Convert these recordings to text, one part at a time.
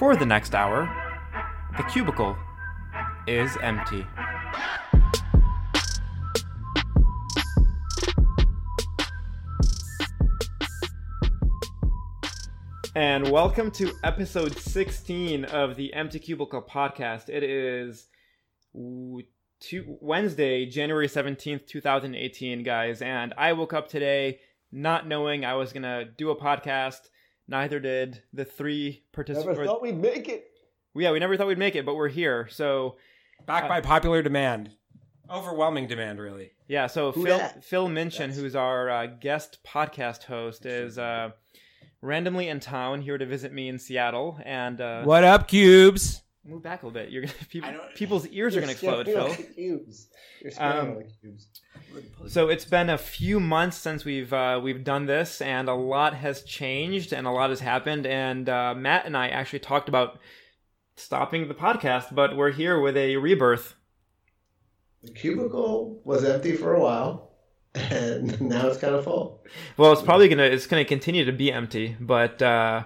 For the next hour, the cubicle is empty. And welcome to episode 16 of the Empty Cubicle podcast. It is Wednesday, January 17th, 2018, guys. And I woke up today not knowing I was going to do a podcast. Neither did the three participants. Never participants. thought we'd make it. Yeah, we never thought we'd make it, but we're here. So, Back Uh, by popular demand. Overwhelming demand, really. yeah, so Who Phil, dat? Phil Minchin, That's- who's our uh, guest podcast host, is uh, randomly in town here to visit me in Seattle. And uh, What up, cubes? Move back a little bit. You're gonna, people, people's ears are to explode, Phil. cubes. You're Um, like cubes. So it's been a few months since we've uh, we've done this, and a lot has changed, and a lot has happened. And uh, Matt and I actually talked about stopping the podcast, but we're here with a rebirth. The cubicle was empty for a while, and now it's kind of full. Well, it's probably gonna it's gonna continue to be empty, but uh,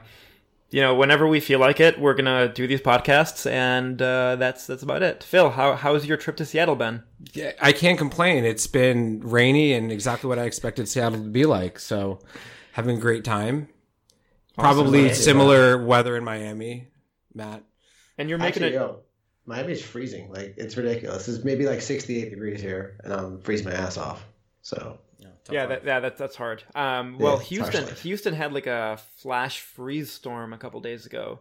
you know, whenever we feel like it, we're gonna do these podcasts, and uh, that's that's about it. Phil, how how's your trip to Seattle been? Yeah, I can't complain. It's been rainy and exactly what I expected Seattle to be like. So, having a great time. Probably Awesome. similar weather in Miami, Matt. And you're making Actually, it. yo, Miami's freezing. Like it's ridiculous. It's maybe like 68 degrees here, and I'm freezing my ass off. So Yeah, that, yeah, that, that's hard. Um, well, Yeah, Houston. Houston had like a flash freeze storm a couple days ago.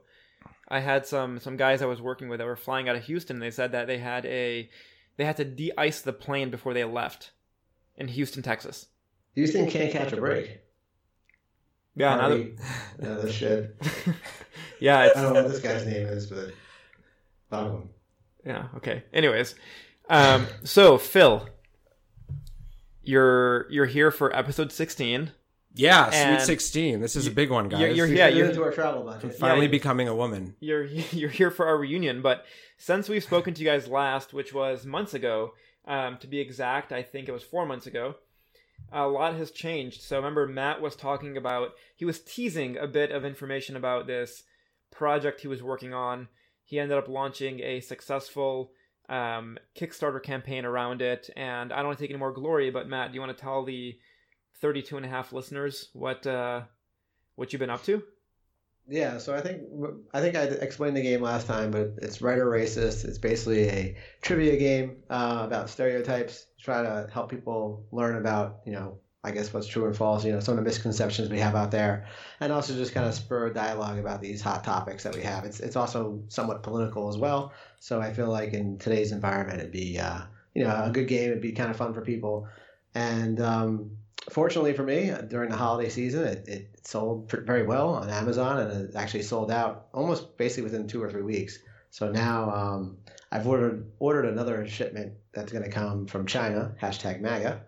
I had some some guys I was working with that were flying out of Houston. They said that they had a they had to de-ice the plane before they left in Houston, Texas. Houston can't catch a break. Yeah, now that, Party, another shit. yeah, I don't know what this guy's name is, but fuck him. yeah. Okay. Anyways, um, so Phil, you're you're here for episode sixteen. Yeah, And Sweet 16. This is a big one, guys. You're- you're- We yeah, you're- into our travel I'm budget. finally yeah. becoming a woman. you're you're here for our reunion but since we've spoken to you guys last which was months ago um, to be exact i think it was four months ago a lot has changed so remember matt was talking about he was teasing a bit of information about this project he was working on he ended up launching a successful um, kickstarter campaign around it and i don't want to take any more glory but matt do you want to tell the 32 and a half listeners what uh, what you've been up to Yeah, so I think I think I explained the game last time, but it's Right or Racist. It's basically a trivia game uh, about stereotypes. Try to help people learn about you know I guess what's true and false. You know some of the misconceptions we have out there, and also just kind of spur dialogue about these hot topics that we have. It's it's also somewhat political as well. So I feel like in today's environment, it'd be uh, you know a good game. It'd be kind of fun for people, and um, fortunately for me, uh, during the holiday season, it, it sold very well on Amazon, and it actually sold out almost basically within two or three weeks. So now um, I've ordered ordered another shipment that's going to come from China. Hashtag MAGA.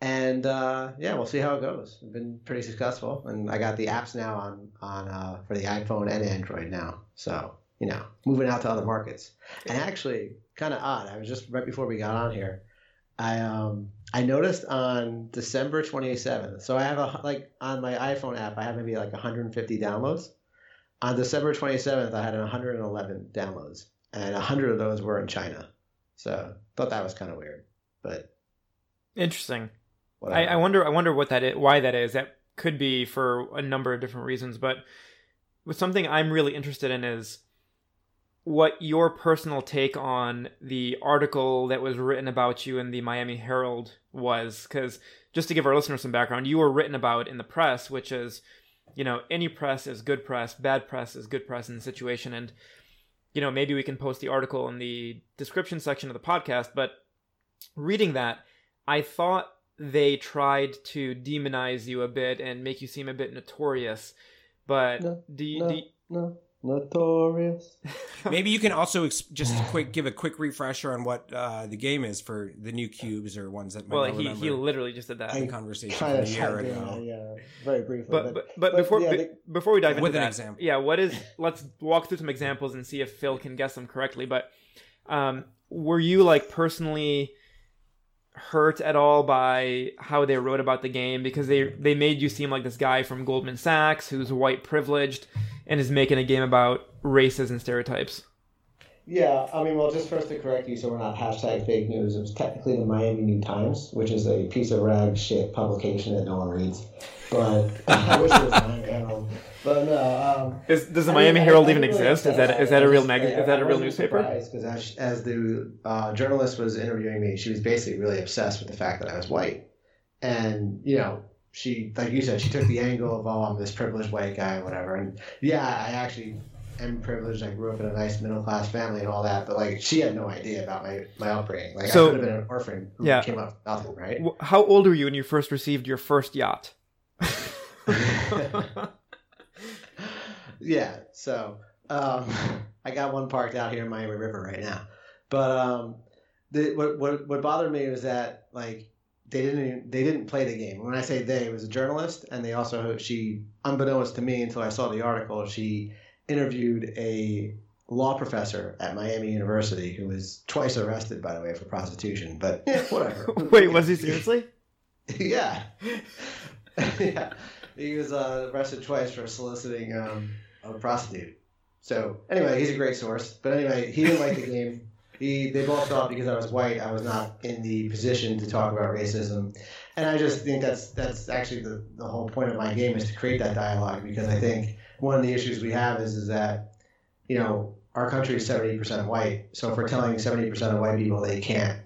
And uh, yeah, we'll see how it goes. It's been pretty successful, and I got the apps now on on uh, for the iPhone and Android now. So you know, moving out to other markets. And actually, kind of odd. I was just right before we got on here. I um I noticed on December 27th. So I have a like on my iPhone app, I have maybe like 150 downloads. On December 27th, I had 111 downloads, and 100 of those were in China. So thought that was kind of weird, but interesting I. I wonder. I wonder what that is. Why that is. That could be for a number of different reasons. But with something I'm really interested in is what your personal take on the article that was written about you in the Miami Herald was. Because just to give our listeners some background, you were written about in the press, which is, you know, any press is good press, bad press is good press in the situation, and you know maybe we can post the article in the description section of the podcast. But reading that, I thought they tried to demonize you a bit and make you seem a bit notorious. But No, do you, no. do you- no notorious. Maybe you can also ex- just quick give a quick refresher on what uh, the game is for the new cubes or ones that might well, he, he literally just did that. in conversation Kind of a year ago. down, yeah, very briefly. but, but but before yeah, be- they- before we dive into With an that, example. yeah, what is? Let's walk through some examples and see if Phil can guess them correctly. But um, were you like personally hurt at all by how they wrote about the game because they they made you seem like this guy from Goldman Sachs who's white privileged and is making a game about races and stereotypes. Yeah, I mean, well, just first to correct you, so we're not hashtag fake news. It was technically the Miami New Times, which is a piece of rag shit publication that no one reads. But I wish it was Miami Herald. But no. Um, Is, does the I Miami mean, Herald I even really exist? Is that is that a real was- mag? Is that a I real newspaper? Because as, as the uh, journalist was interviewing me, she was basically really obsessed with the fact that I was white, and you know, she like you said, she took the angle of oh, I'm this privileged white guy, whatever. And yeah, I actually am privileged. I grew up in a nice middle class family and all that, but like she had no idea about my my upbringing. Like So- I could have been an orphan who Yeah. came up nothing, right? How old were you when you first received your first yacht? yeah. So um, I got one parked out here in Miami River right now. But um, the, what, what what bothered me was that like they didn't even, they didn't play the game. When I say they, it was a journalist, and they also she unbeknownst to me until I saw the article, she interviewed a law professor at Miami University who was twice arrested, by the way, for prostitution. But eh, whatever. Wait, was he seriously? yeah. yeah. He was uh, arrested twice for soliciting um, a prostitute. So anyway, he's a great source. But anyway, he didn't like the game. He they both thought because I was white, I was not in the position to talk about racism. And I just think that's that's actually the, the whole point of my game is to create that dialogue because I think one of the issues we have is is that, you know, our country is seventy percent white. So if we're telling seventy percent of white people they can't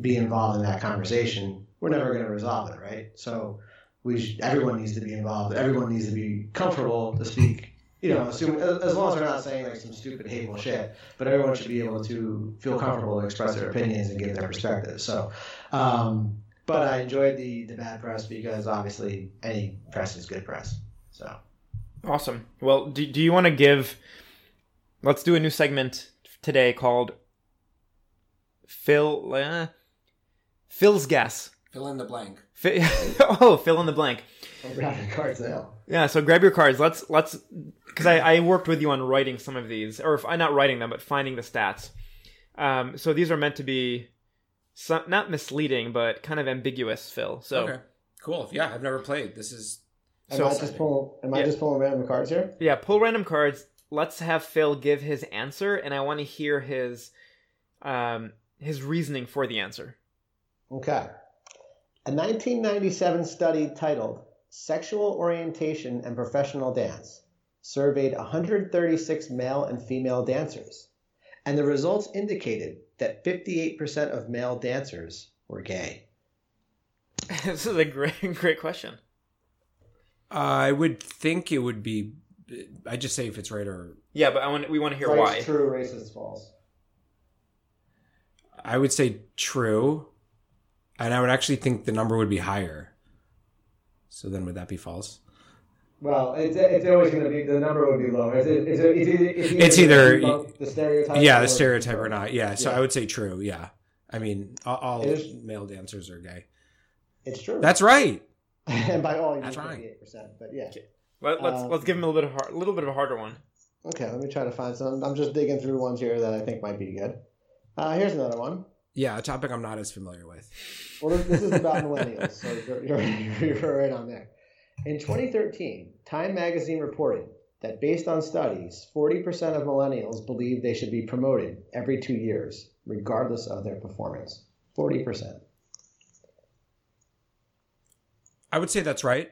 be involved in that conversation, we're never going to resolve it, right? So we sh- everyone needs to be involved. Everyone needs to be comfortable to speak. You know, assume, as long as they're not saying like some stupid hateful shit, but everyone should be able to feel comfortable to express their opinions and give their perspectives. So, um, but I enjoyed the the bad press because obviously any press is good press. So Awesome. Well, do, do you want to give? Let's do a new segment today called Phil. Uh, Phil's guess. Fill in the blank. Fi- oh, fill in the blank. I'm grabbing cards now. Yeah, so grab your cards. Let's let's because I, I worked with you on writing some of these, or if I'm not writing them, but finding the stats. Um, so these are meant to be some, not misleading, but kind of ambiguous, Phil. So Okay. Cool. Yeah, I've never played. This is Am So- I just pulling? Am I just pulling random cards here? yeah, pull random cards. Let's have Phil give his answer, and I want to hear his um, his reasoning for the answer. Okay. A 1997 study titled Sexual Orientation and Professional Dance surveyed 136 male and female dancers, and the results indicated that 58% of male dancers were gay. this is a great great question. I would think it would be I just say if it's right or Yeah, but I want we want to hear Right, why. True, racist, false. I would say true. And I would actually think the number would be higher. So then would that be false? Well, it's, it's always going to be the number would be lower. It's, it's, it's, It's either- the stereotype. yeah, the stereotype or not. Yeah, so Yeah. I would say true. Yeah. I mean, all, all It is- male dancers are gay. It's true. That's right. and by all, you That's mean right. 58%. But yeah. Let, let's Um, let's give him a little bit of hard, little bit of a harder one. Okay, let me try to find some. I'm just digging through ones here that I think might be good. Uh, here's another one. Yeah, a topic I'm not as familiar with. Well, this, this is about millennials, so you're, you're, you're right on there. In 2013, Time magazine reported that based on studies, 40% of millennials believe they should be promoted every two years, regardless of their performance. 40%. I would say that's right.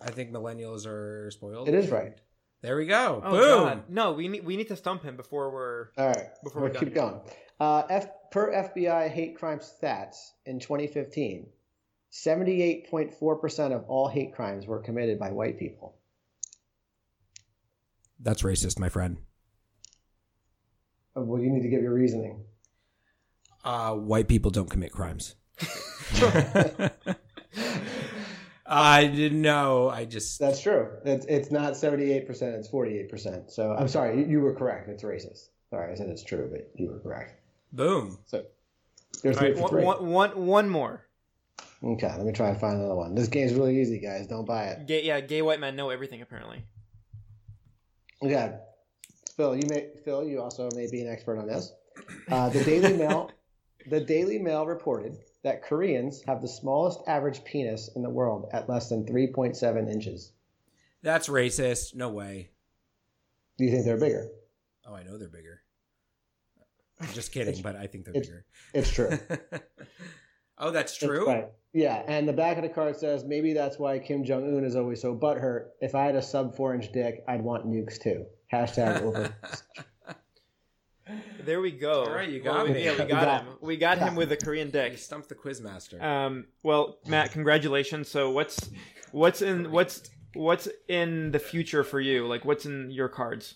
I think millennials are spoiled. It is right. There we go. Oh Boom. God, no, we need we need to stump him before we're. All right, Before we'll we're keep going. Uh, F, per FBI hate crime stats in 2015, 78.4% of all hate crimes were committed by white people. That's racist, my friend. Uh, Well, you need to give your reasoning. Uh, white people don't commit crimes. I didn't know. I just That's true. It's, it's not 78%, it's 48%. So I'm sorry, you, you were correct. It's racist. Sorry, I said it's true, but you were correct. boom. So you're All three right, for one, three. one, one, one more. Okay, let me try and find another one. This game's really easy, guys. Don't buy it. Gay, yeah, gay white men know everything apparently. Okay. Phil, you may Phil, you also may be an expert on this. Uh, the Daily Mail the Daily Mail reported that Koreans have the smallest average penis in the world at less than 3.7 inches. That's racist. No way. Do you think they're bigger? Oh, I know they're bigger. I'm just kidding, but I think they're it's- bigger. It's true. oh, that's That's true. right. Yeah, and the back of the card says maybe that's why Kim Jong Un is always so butthurt. If I had a sub four inch dick, I'd want nukes too. Hashtag over. There we go. All right, you got we- me. Yeah, we got got him. We got him with a Korean You dick. stumped the quizmaster. Um, well, Matt, congratulations. So what's what's in what's what's in the future for you? Like what's in your cards?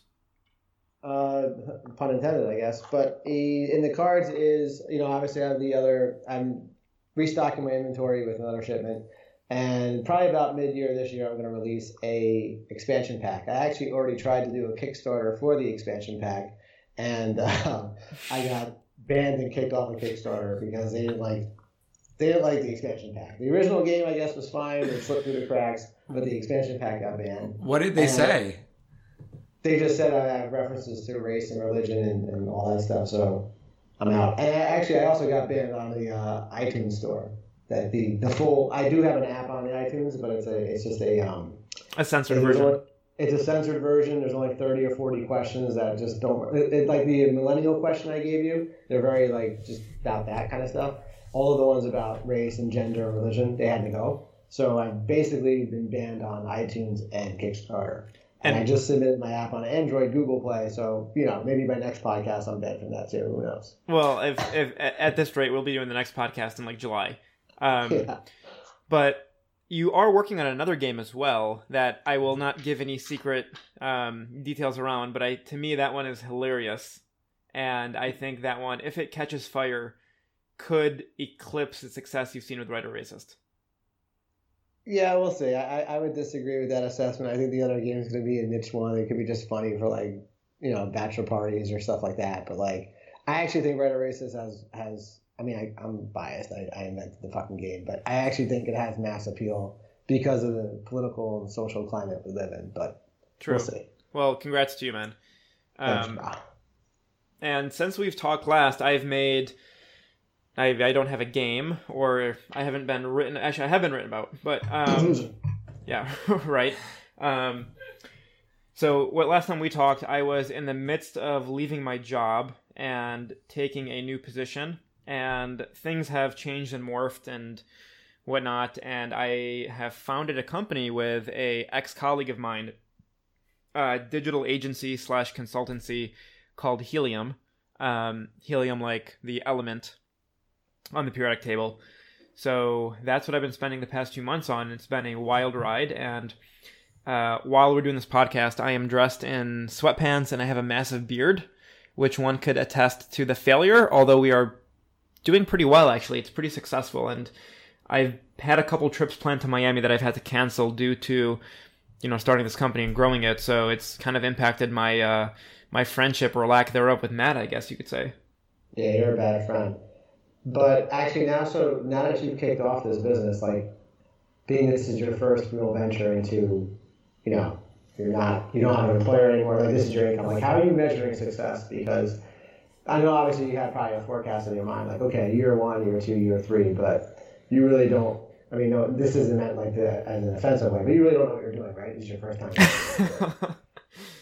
uh, pun intended, I guess. But he, in the cards is, you know, obviously I have the other. I'm restocking my inventory with another shipment, and probably about mid-year this year, I'm going to release a expansion pack. I actually already tried to do a Kickstarter for the expansion pack, and uh, I got banned and kicked off the Kickstarter because they didn't like. They didn't like the expansion pack. The original game, I guess, was fine. It slipped through the cracks, but the expansion pack got banned what did they Uh, say? they just said I have references to race and religion and, and all that stuff, so I'm out. And I, actually, I also got banned on the uh, iTunes store. That the the full I do have an app on the iTunes, but it's a it's just a um A censored version. It's a censored version. There's only 30 or 40 questions that just don't it, it- like the millennial question I gave you. They're very like just about that kind of stuff. All of the ones about race and gender and religion, they had to go. So I've basically been banned on iTunes and Kickstarter. And, I just submitted my app on Android, Google Play. So you know, maybe by next podcast I'm banned from that too. Who knows? Well, if if at this rate, we'll be doing the next podcast in like July. Um, yeah. but you are working on another game as well that I will not give any secret um, details around. But I, to me, that one is hilarious, and I think that one, if it catches fire, could eclipse the success you've seen with Right or Racist. Yeah, we'll see. I, I- would disagree with that assessment. I think the other game is going to be a niche one. It could be just funny for like, you know, bachelor parties or stuff like that. But like, I actually think Red Racist has has. I mean, I, I'm biased. I, I invented the fucking game, but I actually think it has mass appeal because of the political and social climate we live in. But True. we'll see. Well, congrats to you, man. Um. And since we've talked last, I've made. I, I don't have a game, or I haven't been written. Actually, I have been written about, but um, yeah, right. Um, so what last time we talked, I was in the midst of leaving my job and taking a new position, and things have changed and morphed and whatnot. And I have founded a company with a ex colleague of mine, a digital agency slash consultancy called Helium. Um, helium, like the element on the periodic table. So that's what I've been spending the past few months on. It's been a wild ride, and uh, while we're doing this podcast, I am dressed in sweatpants and I have a massive beard, which one could attest to the failure. Although we are doing pretty well, actually, it's pretty successful, and I've had a couple trips planned to Miami that I've had to cancel due to, you know, starting this company and growing it. So it's kind of impacted my uh, my friendship or lack thereof with Matt, I guess you could say. Yeah, you're a bad friend. But actually, now so now that you've kicked off this business, like being this is your first real venture into, you know, you're not you don't have an employer anymore. Like this is your income. Like how are you measuring success? Because I know obviously you had probably a forecast in your mind, like okay, year one, year two, year three, but you really don't. I mean, no, this isn't meant like the, as an offensive way, but you really don't know what you're doing, right? This is your first time.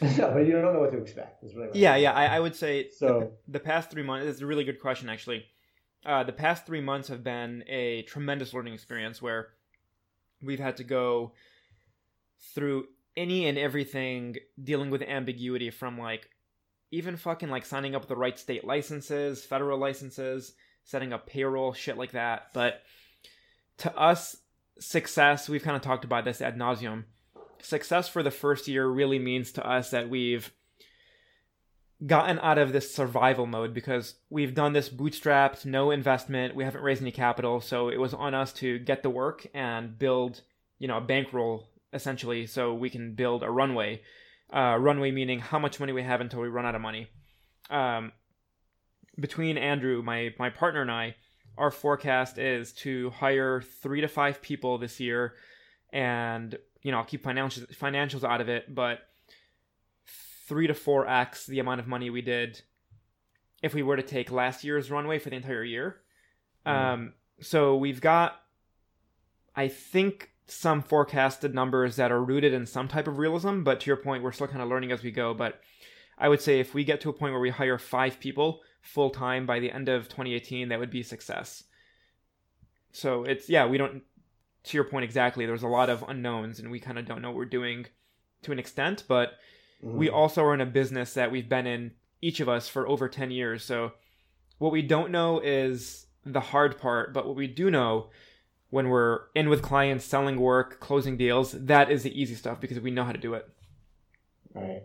no, but you don't know what to expect. Is really what yeah, yeah. I, I would say So the past three months is a really good question actually uh, the past three months have been a tremendous learning experience where we've had to go through any and everything dealing with ambiguity from like even fucking like signing up the right state licenses federal licenses setting up payroll shit like that but to us success we've kind of talked about this ad nauseum success for the first year really means to us that we've gotten out of this survival mode because we've done this bootstrapped, no investment, we haven't raised any capital, so it was on us to get the work and build, you know, a bankroll essentially so we can build a runway. Uh, runway meaning how much money we have until we run out of money. Um, between Andrew, my my partner and I, our forecast is to hire three to five people this year, and you know I'll keep financials financials out of it, but three to four x the amount of money we did if we were to take last year's runway for the entire year. Mhm. Um, so we've got, I think some forecasted numbers that are rooted in some type of realism. But to your point, we're still kind of learning as we go. But I would say if we get to a point where we hire five people full time by the end of 2018, that would be success. So it's yeah, we don't. To your point exactly, there's a lot of unknowns, and we kind of don't know what we're doing to an extent. But mm-hmm. we also are in a business that we've been in each of us for over 10 years. So what we don't know is the hard part, but what we do know when we're in with clients, selling work, closing deals, that is the easy stuff because we know how to do it. Right.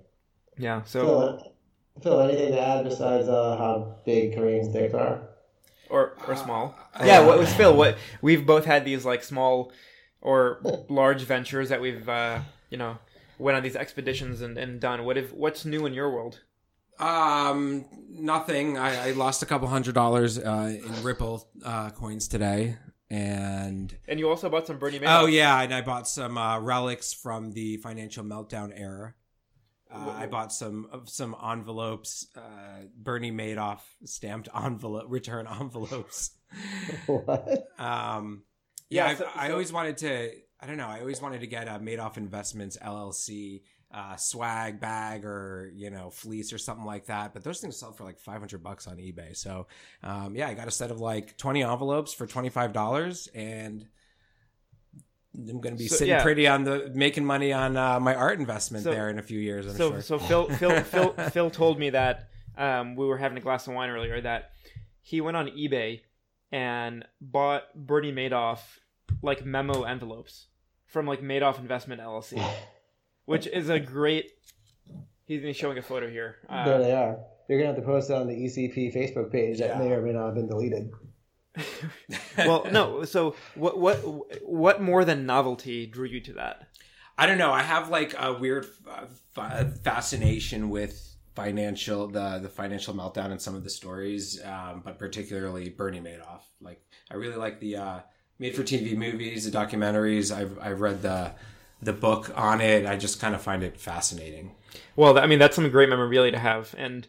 Yeah. So. Phil, Phil anything to add besides uh, how big Korean steaks are? Or or small? Uh, yeah. What was Phil? What we've both had these like small or large ventures that we've uh, you know went on these expeditions and, and done. What if what's new in your world? Um, nothing. I, I lost a couple hundred dollars uh, in Ripple uh, coins today, and and you also bought some Bernie. Madoff. Oh yeah, and I bought some uh, relics from the financial meltdown era. Uh, I bought some some envelopes, uh, Bernie Madoff stamped envelope return envelopes. what? Um, yeah, yeah so, I, I always wanted to. I don't know. I always wanted to get a Madoff Investments LLC uh, swag bag or you know fleece or something like that. But those things sell for like five hundred bucks on eBay. So um, yeah, I got a set of like twenty envelopes for twenty five dollars, and I'm going to be so, sitting yeah. pretty on the making money on uh, my art investment so, there in a few years. I'm so sure. so Phil Phil Phil Phil told me that um, we were having a glass of wine earlier that he went on eBay and bought Bernie Madoff like memo envelopes from like Madoff Investment LLC which is a great. He's showing a photo here. Uh, there they are. You're gonna have to post it on the ECP Facebook page that yeah. may or may not have been deleted. well, no. So what what what more than novelty drew you to that? I don't know. I have like a weird uh, fascination with financial the the financial meltdown and some of the stories, um, but particularly Bernie Madoff. Like I really like the uh, made for TV movies, the documentaries. I've I've read the the book on it. I just kind of find it fascinating. Well, I mean, that's some great memorabilia to have. And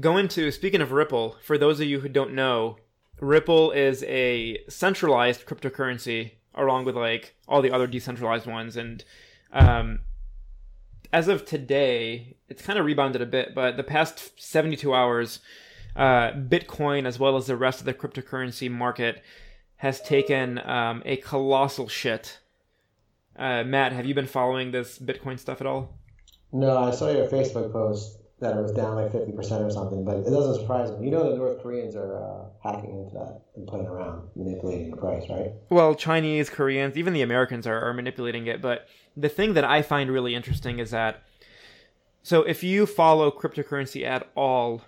go into speaking of Ripple, for those of you who don't know, Ripple is a centralized cryptocurrency along with like all the other decentralized ones. And um, as of today, it's kind of rebounded a bit, but the past 72 hours, uh, Bitcoin, as well as the rest of the cryptocurrency market, has taken um, a colossal shit uh, Matt, have you been following this Bitcoin stuff at all? No, I saw your Facebook post that it was down like 50% or something, but it doesn't surprise me. You know the North Koreans are uh, hacking into that and playing around, manipulating the price, right? Well, Chinese, Koreans, even the Americans are, are manipulating it. But the thing that I find really interesting is that so if you follow cryptocurrency at all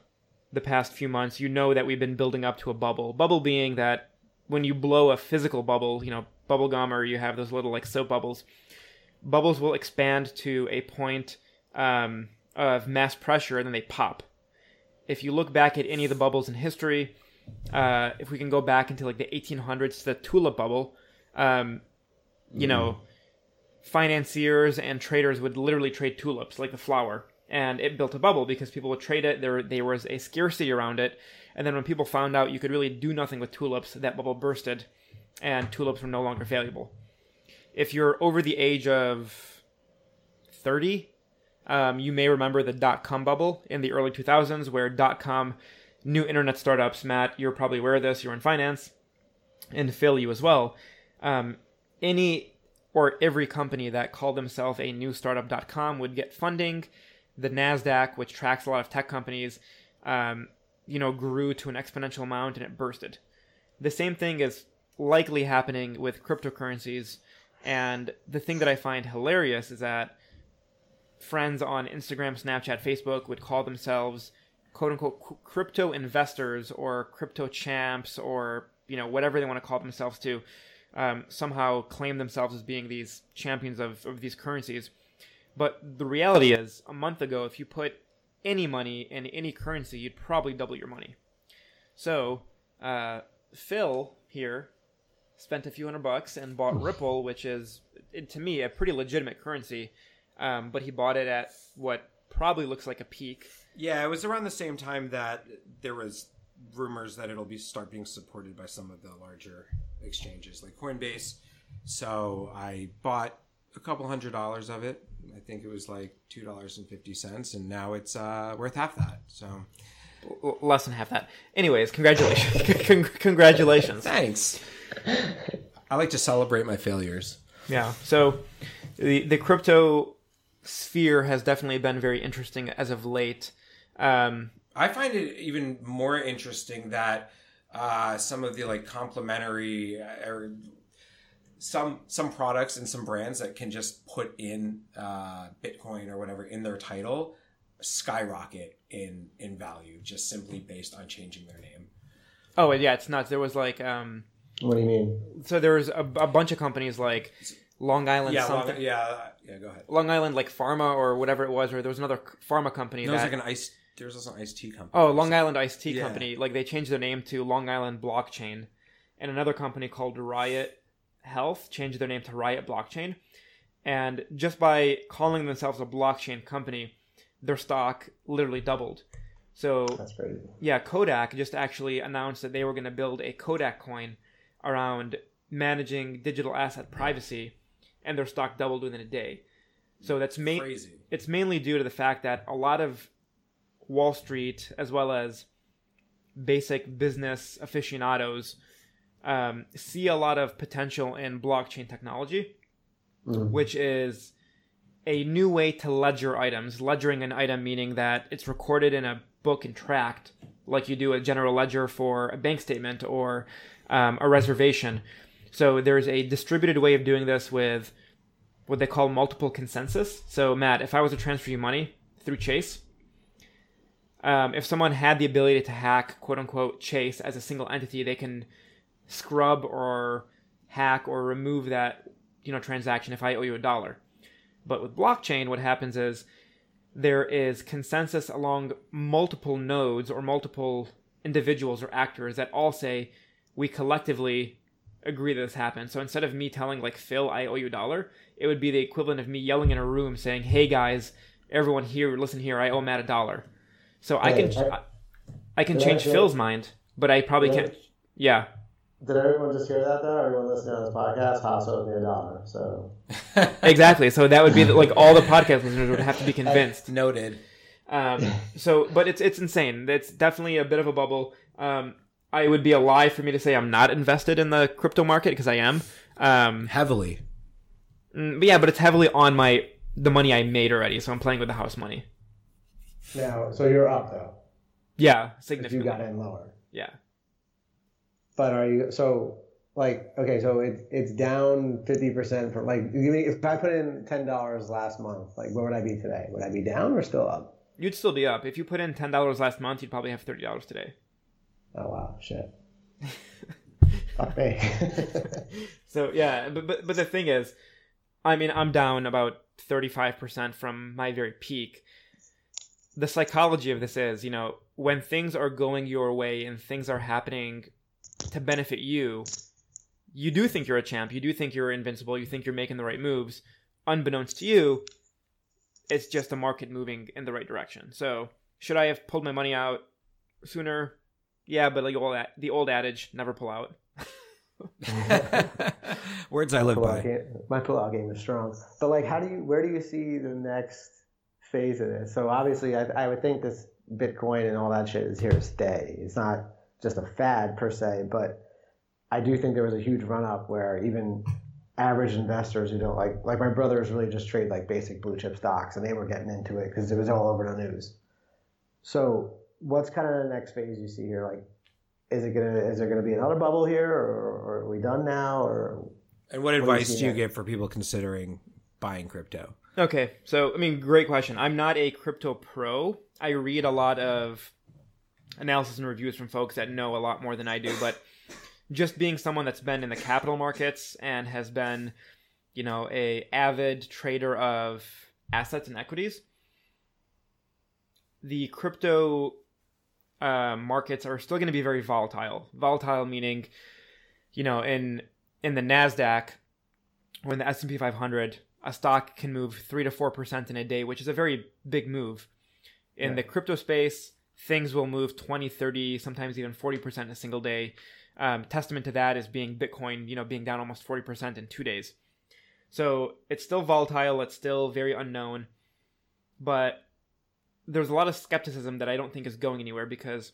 the past few months, you know that we've been building up to a bubble. Bubble being that when you blow a physical bubble, you know, bubble gum or you have those little like soap bubbles, bubbles will expand to a point um, of mass pressure and then they pop. If you look back at any of the bubbles in history, uh, if we can go back into like the 1800s, the tulip bubble, um, you mm. know, financiers and traders would literally trade tulips like the flower, and it built a bubble because people would trade it. There, there was a scarcity around it, and then when people found out you could really do nothing with tulips, that bubble bursted, and tulips were no longer valuable. If you're over the age of 30, um, you may remember the dot com bubble in the early 2000s, where dot com new internet startups, Matt, you're probably aware of this, you're in finance, and Phil, you as well. Um, any or every company that called themselves a new startup.com would get funding. The NASDAQ, which tracks a lot of tech companies, um, you know, grew to an exponential amount and it bursted. The same thing is likely happening with cryptocurrencies. And the thing that I find hilarious is that friends on Instagram, Snapchat, Facebook would call themselves quote unquote crypto investors or crypto champs or you know whatever they want to call themselves to um, somehow claim themselves as being these champions of, of these currencies. But the reality is, a month ago, if you put any money in any currency, you'd probably double your money. So, uh, Phil here spent a few hundred bucks and bought Ripple, which is to me a pretty legitimate currency. Um, but he bought it at what probably looks like a peak. Yeah, it was around the same time that there was rumors that it'll be start being supported by some of the larger exchanges like Coinbase So I bought a couple hundred dollars of it. I think it was like two dollars and fifty cents, and now it's uh, worth half that. So L- less than half that. Anyways, congratulations. Con- congratulations. thanks. I like to celebrate my failures. Yeah. So the the crypto sphere has definitely been very interesting as of late. Um, I find it even more interesting that uh, some of the like complementary uh, or some some products and some brands that can just put in uh, Bitcoin or whatever in their title skyrocket in in value just simply based on changing their name. oh yeah, it's nuts. There was like um, What do you mean? so there was a, a bunch of companies like Long Island Yeah, something. long, yeah, yeah. Go ahead. Long Island like Pharma or whatever it was, or there was another pharma company There was that like an ice. There was also an iced tea company. Oh, Long Island Iced Tea Yeah. Company. Like they changed their name to Long Island Blockchain, and another company called Riot Health changed their name to Riot Blockchain. And just by calling themselves a blockchain company, their stock literally doubled. So That's crazy. yeah, Kodak just actually announced that they were going to build a Kodak coin around managing digital asset privacy, and their stock doubled within a day. So that's main crazy. it's mainly due to the fact that a lot of Wall Street, as well as basic business aficionados, um, see a lot of potential in blockchain technology, Mhm. which is a new way to ledger items. Ledgering an item meaning that it's recorded in a book and tracked, like you do a general ledger for a bank statement or um, a reservation. So there's a distributed way of doing this with what they call multiple consensus. So Matt, if I was to transfer you money through Chase, um, if someone had the ability to hack quote unquote Chase as a single entity, they can scrub or hack or remove that you know transaction if I owe you a dollar. But with blockchain, what happens is there is consensus along multiple nodes or multiple individuals or actors that all say we collectively agree that this happened. So instead of me telling like Phil I owe you a dollar, it would be the equivalent of me yelling in a room saying, "Hey guys, everyone here, listen here, I owe Matt a dollar." So I can I- I, I can Did I change hear- Phil's mind, but I probably can't. Yeah, Did everyone just hear that though? Everyone listening on this podcast, Hass owes me a dollar. So exactly. So that would be the, like all the podcast listeners would have to be convinced. Noted. Um, so, but it's it's insane. It's definitely a bit of a bubble. Um, I would be a lie for me to say I'm not invested in the crypto market because I am. Um, Heavily. mm, but yeah, but it's heavily on my the money I made already. So I'm playing with the house money. now, so you're up though. Yeah, If you got in lower. Yeah. But are you so like okay? So it's it's down fifty percent from like if I put in ten dollars last month, like where would I be today? Would I be down or still up? You'd still be up if you put in ten dollars last month. You'd probably have thirty dollars today. Oh wow, shit. Fuck me. So yeah, but, but but the thing is, I mean, I'm down about thirty five percent from my very peak. The psychology of this is, you know, when things are going your way and things are happening to benefit you, you do think you're a champ. You do think you're invincible. You think you're making the right moves. Unbeknownst to you, it's just the market moving in the right direction. So should I have pulled my money out sooner? Yeah, but like old, the old adage, never pull out. Words I live Pull-out by. game- my pullout game is strong. But like, how do you? Where do you see the next phase of this? So obviously, I, I would think this Bitcoin and all that shit is here to stay. It's not just a fad per se, but I do think there was a huge run up where even average investors who don't like, like my brothers really just trade like basic blue chip stocks, and they were getting into it because it was all over the news. So what's kind of the next phase you see here? Like, is it gonna is there gonna be another bubble here, or, or are we done now, or And what do you advice do you next? give for people considering buying crypto? Okay, so I mean, great question. I'm not a crypto pro. I read a lot of analysis and reviews from folks that know a lot more than I do, but just being someone that's been in the capital markets and has been, you know, a avid trader of assets and equities, the crypto uh, markets are still going to be very volatile. Volatile meaning, you know, in in the Nasdaq, or in the S and P 500, a stock can move three to four percent in a day, which is a very big move. In the crypto space, things will move 20, 30, sometimes even 40% in a single day. Um, testament to that is being Bitcoin, you know, being down almost 40% in two days. So it's still volatile, it's still very unknown, but there's a lot of skepticism that I don't think is going anywhere because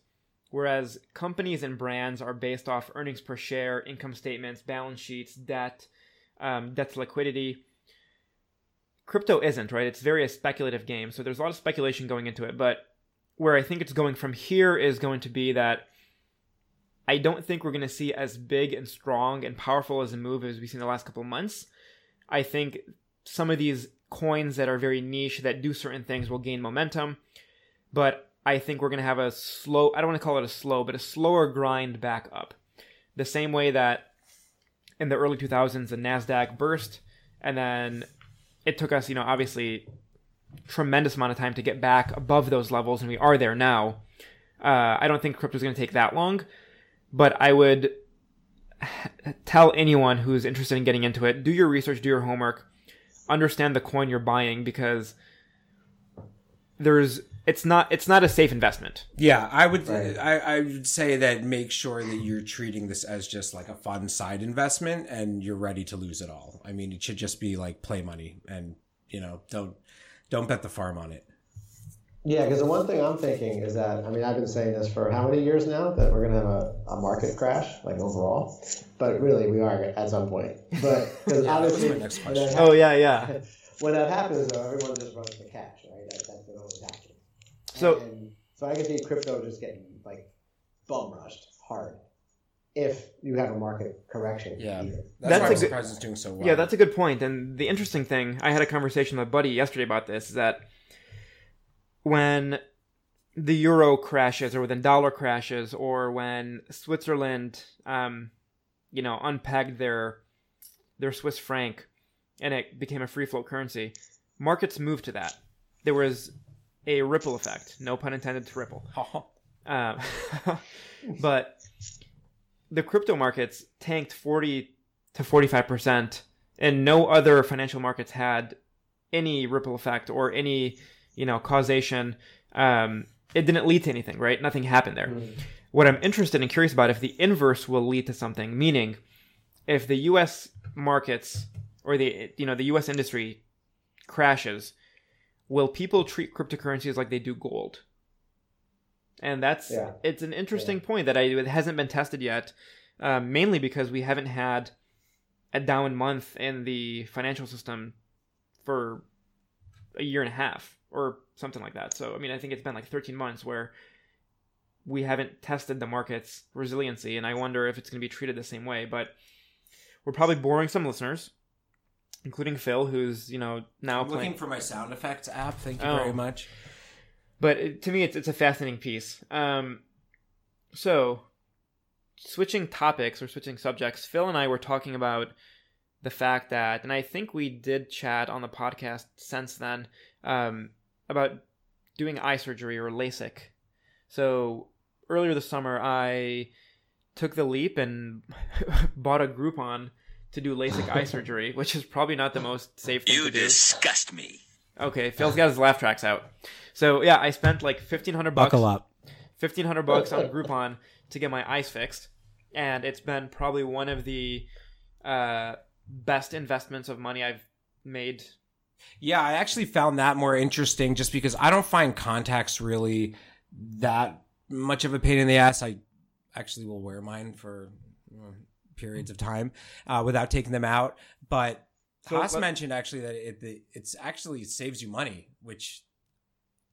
whereas companies and brands are based off earnings per share, income statements, balance sheets, debt, um, debt to liquidity, crypto isn't, right? It's very a speculative game. So there's a lot of speculation going into it. But where I think it's going from here is going to be that I don't think we're going to see as big and strong and powerful as a move as we've seen the last couple months. I think some of these coins that are very niche that do certain things will gain momentum. But I think we're going to have a slow, I don't want to call it a slow, but a slower grind back up. The same way that in the early 2000s, the NASDAQ burst, and then it took us, you know, obviously tremendous amount of time to get back above those levels, and we are there now. Uh, I don't think crypto is going to take that long, but I would tell anyone who's interested in getting into it do your research, do your homework, understand the coin you're buying because there's it's not it's not a safe investment. Yeah, I would Right. I, I would say that make sure that you're treating this as just like a fun side investment and you're ready to lose it all. I mean, it should just be like play money and you know, don't don't bet the farm on it. Yeah, because the one thing I'm thinking is that I mean I've been saying this for how many years now that we're gonna have a, a market crash like overall, but really we are at some point. But because Yeah, that was obviously my next question. that, Oh yeah, yeah. when that happens, though, everyone just runs for cash, right? That, that's what always happens. So- and, so I can see crypto just getting like bum rushed hard if you have a market correction. Yeah. either. That's, That's why a I'm good- surprised it's doing so well. Yeah, that's a good point. And the interesting thing, I had a conversation with a buddy yesterday about this, is that when the euro crashes, or when the dollar crashes, or when Switzerland, um, you know, unpegged their their Swiss franc, and it became a free float currency, markets moved to that. There was a ripple effect, no pun intended to ripple. Um, but the crypto markets tanked 40 to 45%, and no other financial markets had any ripple effect or any, you know, causation. Um, it didn't lead to anything, right? Nothing happened there. Mm. What I'm interested and curious about if the inverse will lead to something, meaning if the US markets or the you know the US industry crashes, will people treat cryptocurrencies like they do gold? And that's Yeah. it's an interesting point that I it hasn't been tested yet, um, mainly because we haven't had a down month in the financial system for a year and a half or something like that. So I mean, I think it's been like 13 months where we haven't tested the market's resiliency, and I wonder if it's going to be treated the same way. But we're probably boring some listeners, including Phil, who's you know now I'm playing. looking for my sound effects app. Thank you Oh. very much. but it, to me it's, it's a fascinating piece um, so switching topics or switching subjects phil and i were talking about the fact that and i think we did chat on the podcast since then um, about doing eye surgery or lasik so earlier this summer i took the leap and bought a groupon to do lasik eye surgery which is probably not the most safe thing You to do You disgust me. Okay, Phil's got his laugh tracks out. So yeah, I spent like fifteen hundred bucks. Buckle up. Fifteen hundred bucks on Groupon to get my eyes fixed, and it's been probably one of the uh, best investments of money I've made. Yeah, I actually found that more interesting just because I don't find contacts really that much of a pain in the ass. I actually will wear mine for uh, periods of time uh, without taking them out. But So Hass let- mentioned actually that it the, it's actually saves you money, which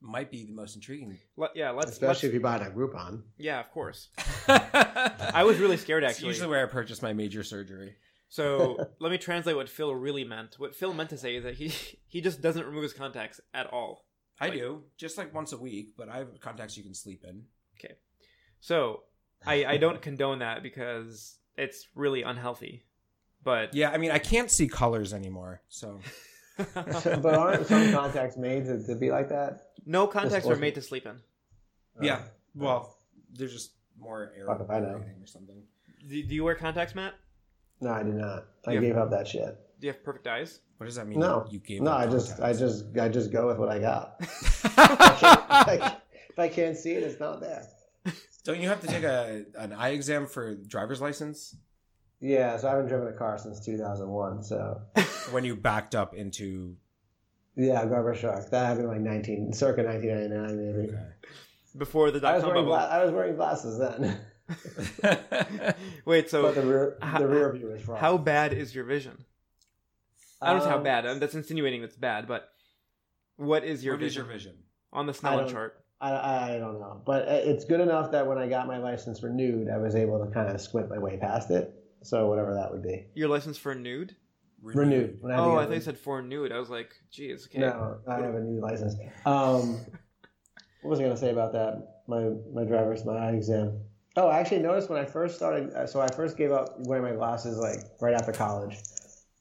might be the most intriguing. Let, yeah, let's. Especially let's if you buy it on Groupon. yeah, of course. I I was really scared It's actually. usually where I purchase my major surgery. So let me translate what Phil really meant. What Phil meant to say is that he he just doesn't remove his contacts at all. I Like- do just like once a week, but I have contacts you can sleep in. Okay. So I I don't condone that because it's really unhealthy. But Yeah, I mean I can't see colors anymore, so but aren't some contacts made to, to be like that? no contacts are made to sleep in. Yeah. Uh, Well, there's just more air Fuck if I know. breathing or something. Do, do you wear contacts, Matt? No, I did not. I Yeah. gave up that shit. Do you have perfect eyes? What does that mean? No, you gave. no, up I just, I contacts? just, I just go with what I got. If I can't- if I can't see it, it's not there. Don't you have to take a an eye exam for driver's license Yeah, so I haven't driven a car since 2001. So when you backed up into? yeah, garbage truck. That happened in like 19, circa 1999 maybe. Before the I dot was com wearing bubble. gla- I was wearing glasses then, Wait, so but the rear how- the rear view was wrong. how bad is your vision? I don't know how Um, bad. um, That's insinuating it's bad, but what is your what is vision your vision? on the I Snellen chart? I, I don't know, but it's good enough that when I got my license renewed, I was able to kind of squint my way past it. So whatever that would be, Your license for nude? renewed. When I Oh, I thought you said for nude. I was like, geez, okay. No, I have a new license. Um, what was I going to say about that? My my driver's my eye exam. Oh, I actually noticed when I first started. uh, So I first gave up wearing my glasses like right after college,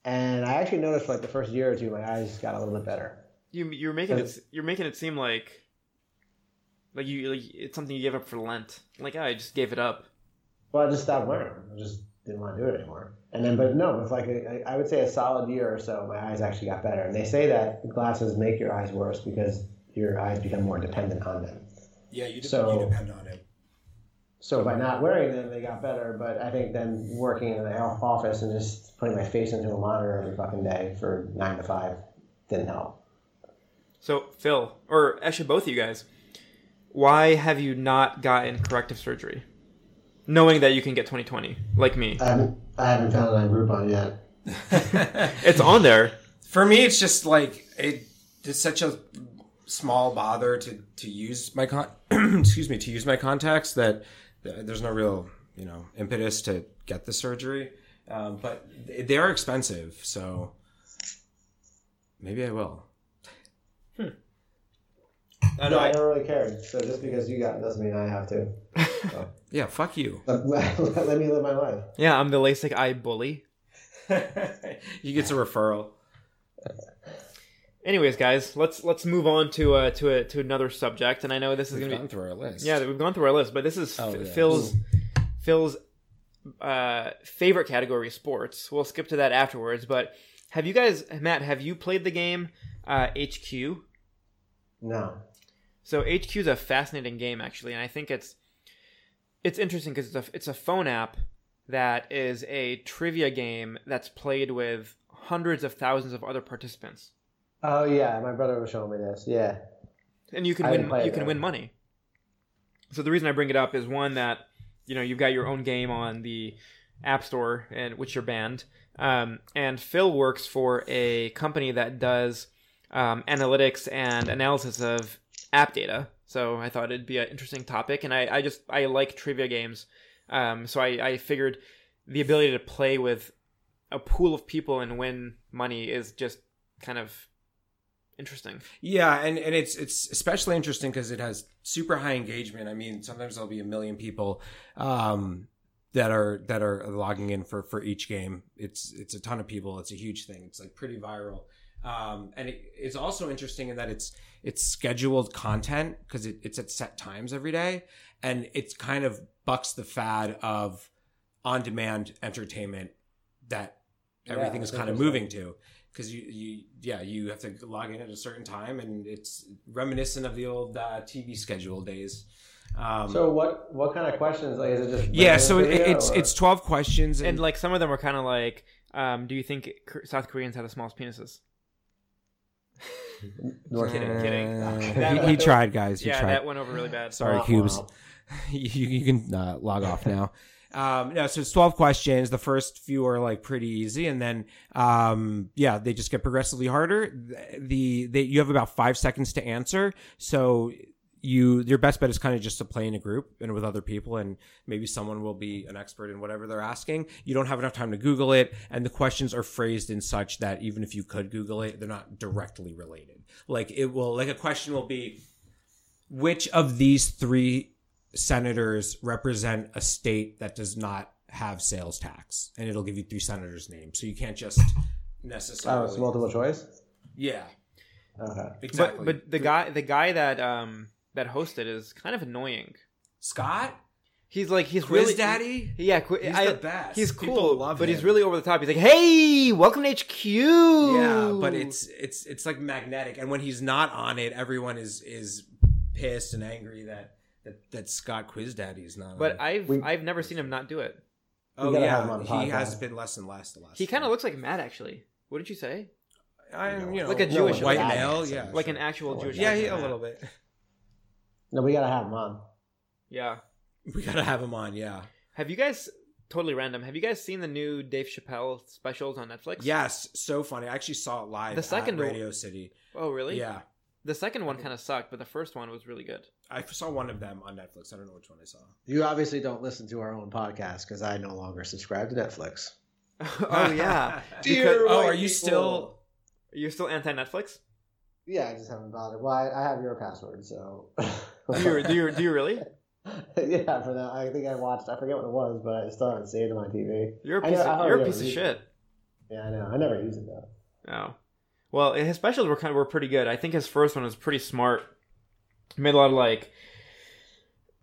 and I actually noticed for like the first year or two, my eyes got a little bit better. You you're making it you're making it seem like like you like it's something you gave up for Lent. Like "Oh, I just gave it up. Well, I just stopped wearing them. I just didn't want to do it anymore. And then, but no, it's like a, I would say a solid year or so, my eyes actually got better. And they say that glasses make your eyes worse because your eyes become more dependent on them. Yeah, you, de- So- you depend on it. So by not wearing them, they got better. But I think then working in the office and just putting my face into a monitor every fucking day for nine to five didn't help. So Phil, or actually both of you guys, why have you not gotten corrective surgery, knowing that you can get 2020 like me? I haven't, I haven't found it on Groupon yet. It's on there. For me, it's just like it. It's such a small bother to to use my con. excuse me, to use my contacts that th- there's no real you know impetus to get the surgery. Um, but they they are expensive, so maybe I will. I No, know. I I, don't really care. So just because you got it doesn't mean I have to. Yeah, fuck you. Let, let me live my life. yeah, I'm the LASIK eye bully. you get a referral. Anyways, guys, let's let's move on to uh, to a, to another subject, and I know this is We've gonna be gone through our list. Yeah, we've gone through our list, but this is Oh, F- yeah. Phil's Phil's uh, favorite category, sports. We'll skip to that afterwards. But have you guys, Matt? Have you played the game uh, HQ? No. So HQ is a fascinating game, actually, and I think it's it's interesting because it's a it's a phone app that is a trivia game that's played with hundreds of thousands of other participants, Oh yeah, my brother was showing me this. Yeah. and you can win you can though. win money. So the reason I bring it up is one that you know you've got your own game on the App Store and which you're banned. Um, and Phil works for a company that does um, analytics and analysis of app data. So I thought it'd be an interesting topic, and I, I just I like trivia games. Um, so I, I figured the ability to play with a pool of people and win money is just kind of interesting. Yeah, and, and it's it's especially interesting because it has super high engagement. I mean, sometimes there'll be a million people um, that are that are logging in for for each game. It's it's a ton of people. It's a huge thing. It's like pretty viral. Um, and it, it's also interesting in that it's it's scheduled content because it, it's at set times every day, and it's kind of bucks the fad of on demand entertainment that Yeah, everything is kind of interesting. moving to because you, you yeah you have to log in at a certain time and it's reminiscent of the old uh, TV schedule days. Um, So what what kind of questions like is it just yeah, so it, it's or- it's twelve questions and, And like some of them are kind of like, um, do you think South Koreans have the smallest penises? North Kidding, Korea. kidding. Uh, he, he tried, guys. He yeah, tried. that went over really bad. Sorry, Wow, Cubes. wow. you, you can uh, log off now. Um, no, so it's 12 questions. The first few are like pretty easy. And then, um, yeah, they just get progressively harder. The, they, you have about five seconds to answer. So you, your best bet is kind of just to play in a group and with other people and maybe someone will be an expert in whatever they're asking. You don't have enough time to Google it. And the questions are phrased in such that even if you could Google it, they're not directly related. Like it will, like a question will be, which of these three senators represent a state that does not have sales tax and it'll give you three senators names so you can't just necessarily. Oh, it's multiple choice. yeah Okay. exactly But but the guy the guy that um that hosted is kind of annoying. scott He's like he's quiz really daddy Yeah, qu- He's I- the best. He's cool, love but he's really over the top. He's like, "Hey, welcome to HQ." yeah but it's it's it's like magnetic and when he's not on it everyone is is pissed and angry that that, that Scott Quiz Daddy is not. But on. I've We- I've never seen him not do it. oh gotta have him on yeah, he has been less and less the last. He kind of looks like Matt actually. What did you say? I'm you know Like a No, Jewish white like- male, yeah, Like sure. an actual Jewish. yeah, he, a little bit. No, we gotta have him on. Yeah. We gotta have him on, yeah. Have you guys totally random? Have you guys seen the new Dave Chappelle specials on Netflix? Yes, so funny. I actually saw it live The second one- Radio City. Oh really? Yeah, The second one kind of sucked, but the first one was really good. I saw one of them on Netflix. I don't know which one I saw. You obviously don't listen to our own podcast because I no longer subscribe to Netflix. oh yeah. Dear oh, are you people. still? You're still anti Netflix? Yeah, I just haven't bothered. Well, I, I have your password, so. Do you, do you do you really? yeah, for that, I think I watched. I forget what it was, but I still haven't saved it on my TV. You're a I piece. know- of, you're a piece of use it. shit. Yeah, I know. I never use it though. Oh. Well, his specials were kind of were pretty good. I think his first one was pretty smart. Made a lot of like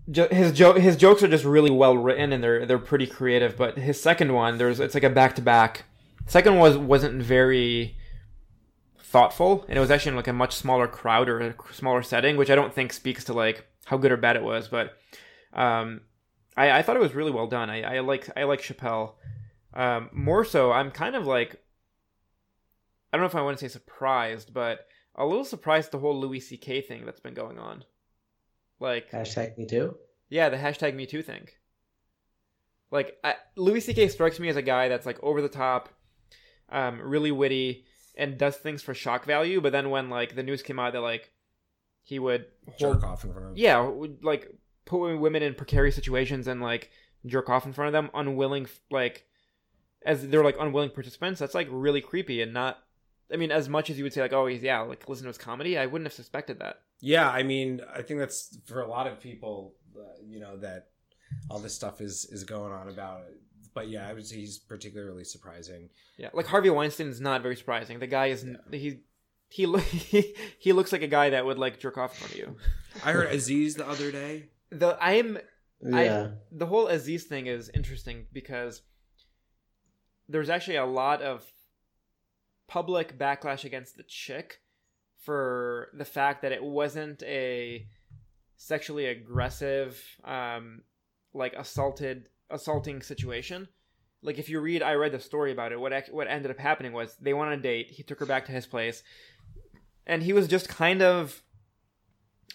his joke his jokes are just really well written and they're they're pretty creative. But his second one, there's it's like a back to back. Second was wasn't very thoughtful, and it was actually in like a much smaller crowd or a smaller setting, which I don't think speaks to like how good or bad it was. But um, I, I thought it was really well done. I, I like I like Chappelle. Um, more so, I'm kind of like I don't know if I want to say surprised, but a little surprised the whole Louis C.K. thing that's been going on. Like, Hashtag me too. yeah, the hashtag Me Too thing. Like, I, Louis C.K. strikes me as a guy that's like over the top, um, really witty, and does things for shock value. But then when like the news came out that like he would hold, Jerk off in front of. yeah, would, like put women in precarious situations and like jerk off in front of them, unwilling like as they're like unwilling participants. That's like really creepy and not. I mean, as much as you would say like, oh, he's yeah, like listen to his comedy, I wouldn't have suspected that. Yeah, I mean, I think that's for a lot of people, uh, you know, that all this stuff is is going on about it. But yeah, I would say he's particularly surprising. Yeah, like Harvey Weinstein is not very surprising. The guy is he he lo- he he looks like a guy that would like jerk off in front of you. I heard Aziz the other day. The I am Yeah. the whole Aziz thing is interesting because there's actually a lot of public backlash against the chick for the fact that it wasn't a sexually aggressive um like assaulted assaulting situation like if you read i read the story about it what what ended up happening was they went on a date he took her back to his place and he was just kind of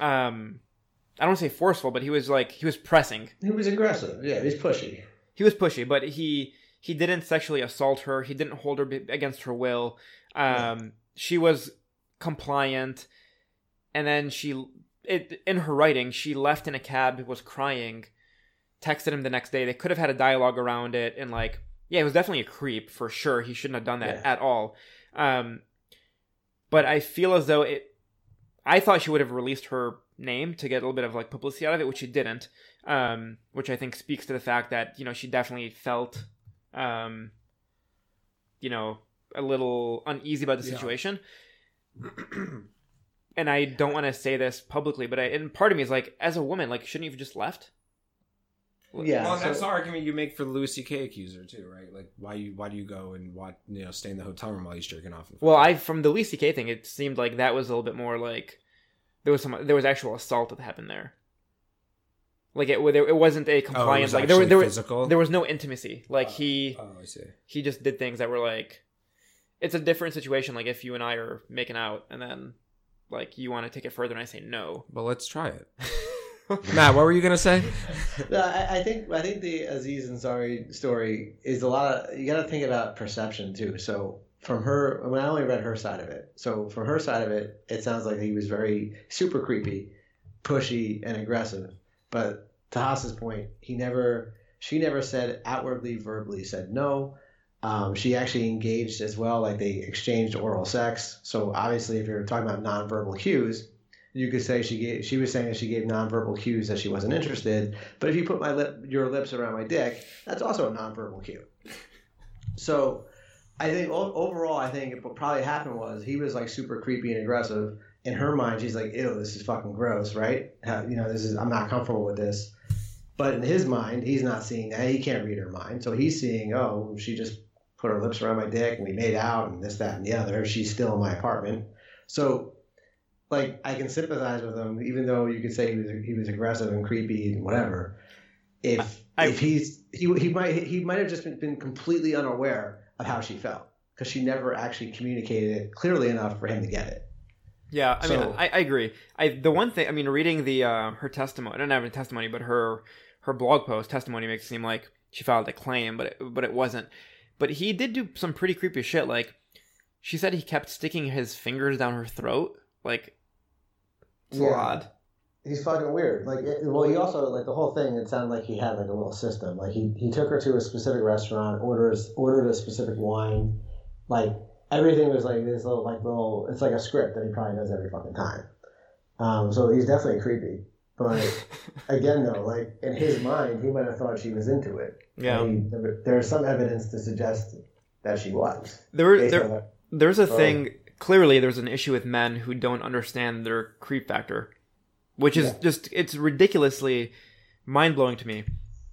um i don't say forceful but he was like he was pressing He was aggressive. Yeah, he's pushy. he was pushy, but he he didn't sexually assault her. He didn't hold her b- against her will. Um, She was compliant, and then she it in her writing she left in a cab, was crying, texted him the next day. They could have had a dialogue around it, and like yeah, it was definitely a creep for sure. He shouldn't have done that Yeah. at all. Um, but I feel as though it. I thought she would have released her name to get a little bit of like publicity out of it, which she didn't. Um, which I think speaks to the fact that you know she definitely felt, um, you know, a little uneasy about the Yeah. situation. and I don't want to say this publicly, but I and part of me is like, as a woman, like, shouldn't you have just left? Yeah. well, so- that's the argument you make for the Louis C.K. accuser too, right? Like, why you why do you go and what you know stay in the hotel room while he's jerking off? Well, I from the Louis C.K. thing, it seemed like that was a little bit more like there was some there was actual assault that happened there. Like it, there, it wasn't a you? Oh, it compliance. was like there, was- actually there was there was no intimacy. Like Uh, he Oh, I see. he just did things that were like it's a different situation. Like if you and I are making out and then like you want to take it further and I say no. Well, let's try it. Matt, what were you gonna say? No, I, I think I think the Aziz and Ansari story is a lot of you got to think about perception too. So from her, when I only read her side of it, so from her side of it, it sounds like he was very super creepy, pushy, and aggressive. But to Hass's point, he never, she never said outwardly, verbally said no. Um, she actually engaged as well, like they exchanged oral sex. So obviously, if you're talking about nonverbal cues, you could say she gave she was saying that she gave nonverbal cues that she wasn't interested. But if you put my lip your lips around my dick, that's also a nonverbal cue. So I think overall, I think what probably happened was he was like super creepy and aggressive. In her mind, she's like, "Ew, this is fucking gross," right? How, you know, this is I'm not comfortable with this. But in his mind, he's not seeing that. He can't read her mind, so he's seeing, "Oh, she just put her lips around my dick and we made out and this, that, and the other. She's still in my apartment." So like I can sympathize with him, even though you could say he was he was aggressive and creepy and whatever. If I- if he's he he might he might have just been, been completely unaware of how she felt because she never actually communicated it clearly enough for him to get it. Yeah, I mean, I, I agree. I the one thing, I mean, reading the uh, her testimony, I don't have a testimony, but her her blog post testimony makes it seem like she filed a claim, but it, but it wasn't. But he did do some pretty creepy shit. Like she said, he kept sticking his fingers down her throat. Like it's Yeah. odd. He's fucking weird. Like, it, well, he also like the whole thing. It sounded like he had like a little system. Like he he took her to a specific restaurant, orders ordered a specific wine. Like everything was like this little like little. It's like a script that he probably does every fucking time. Um, so he's definitely creepy. But again, though, like in his mind, he might have thought she was into it. Yeah, I mean, there- there's some evidence to suggest that she was. there there there's a Oh. thing. Clearly, there's an issue with men who don't understand their creep factor, which is Yeah. just it's ridiculously mind blowing to me.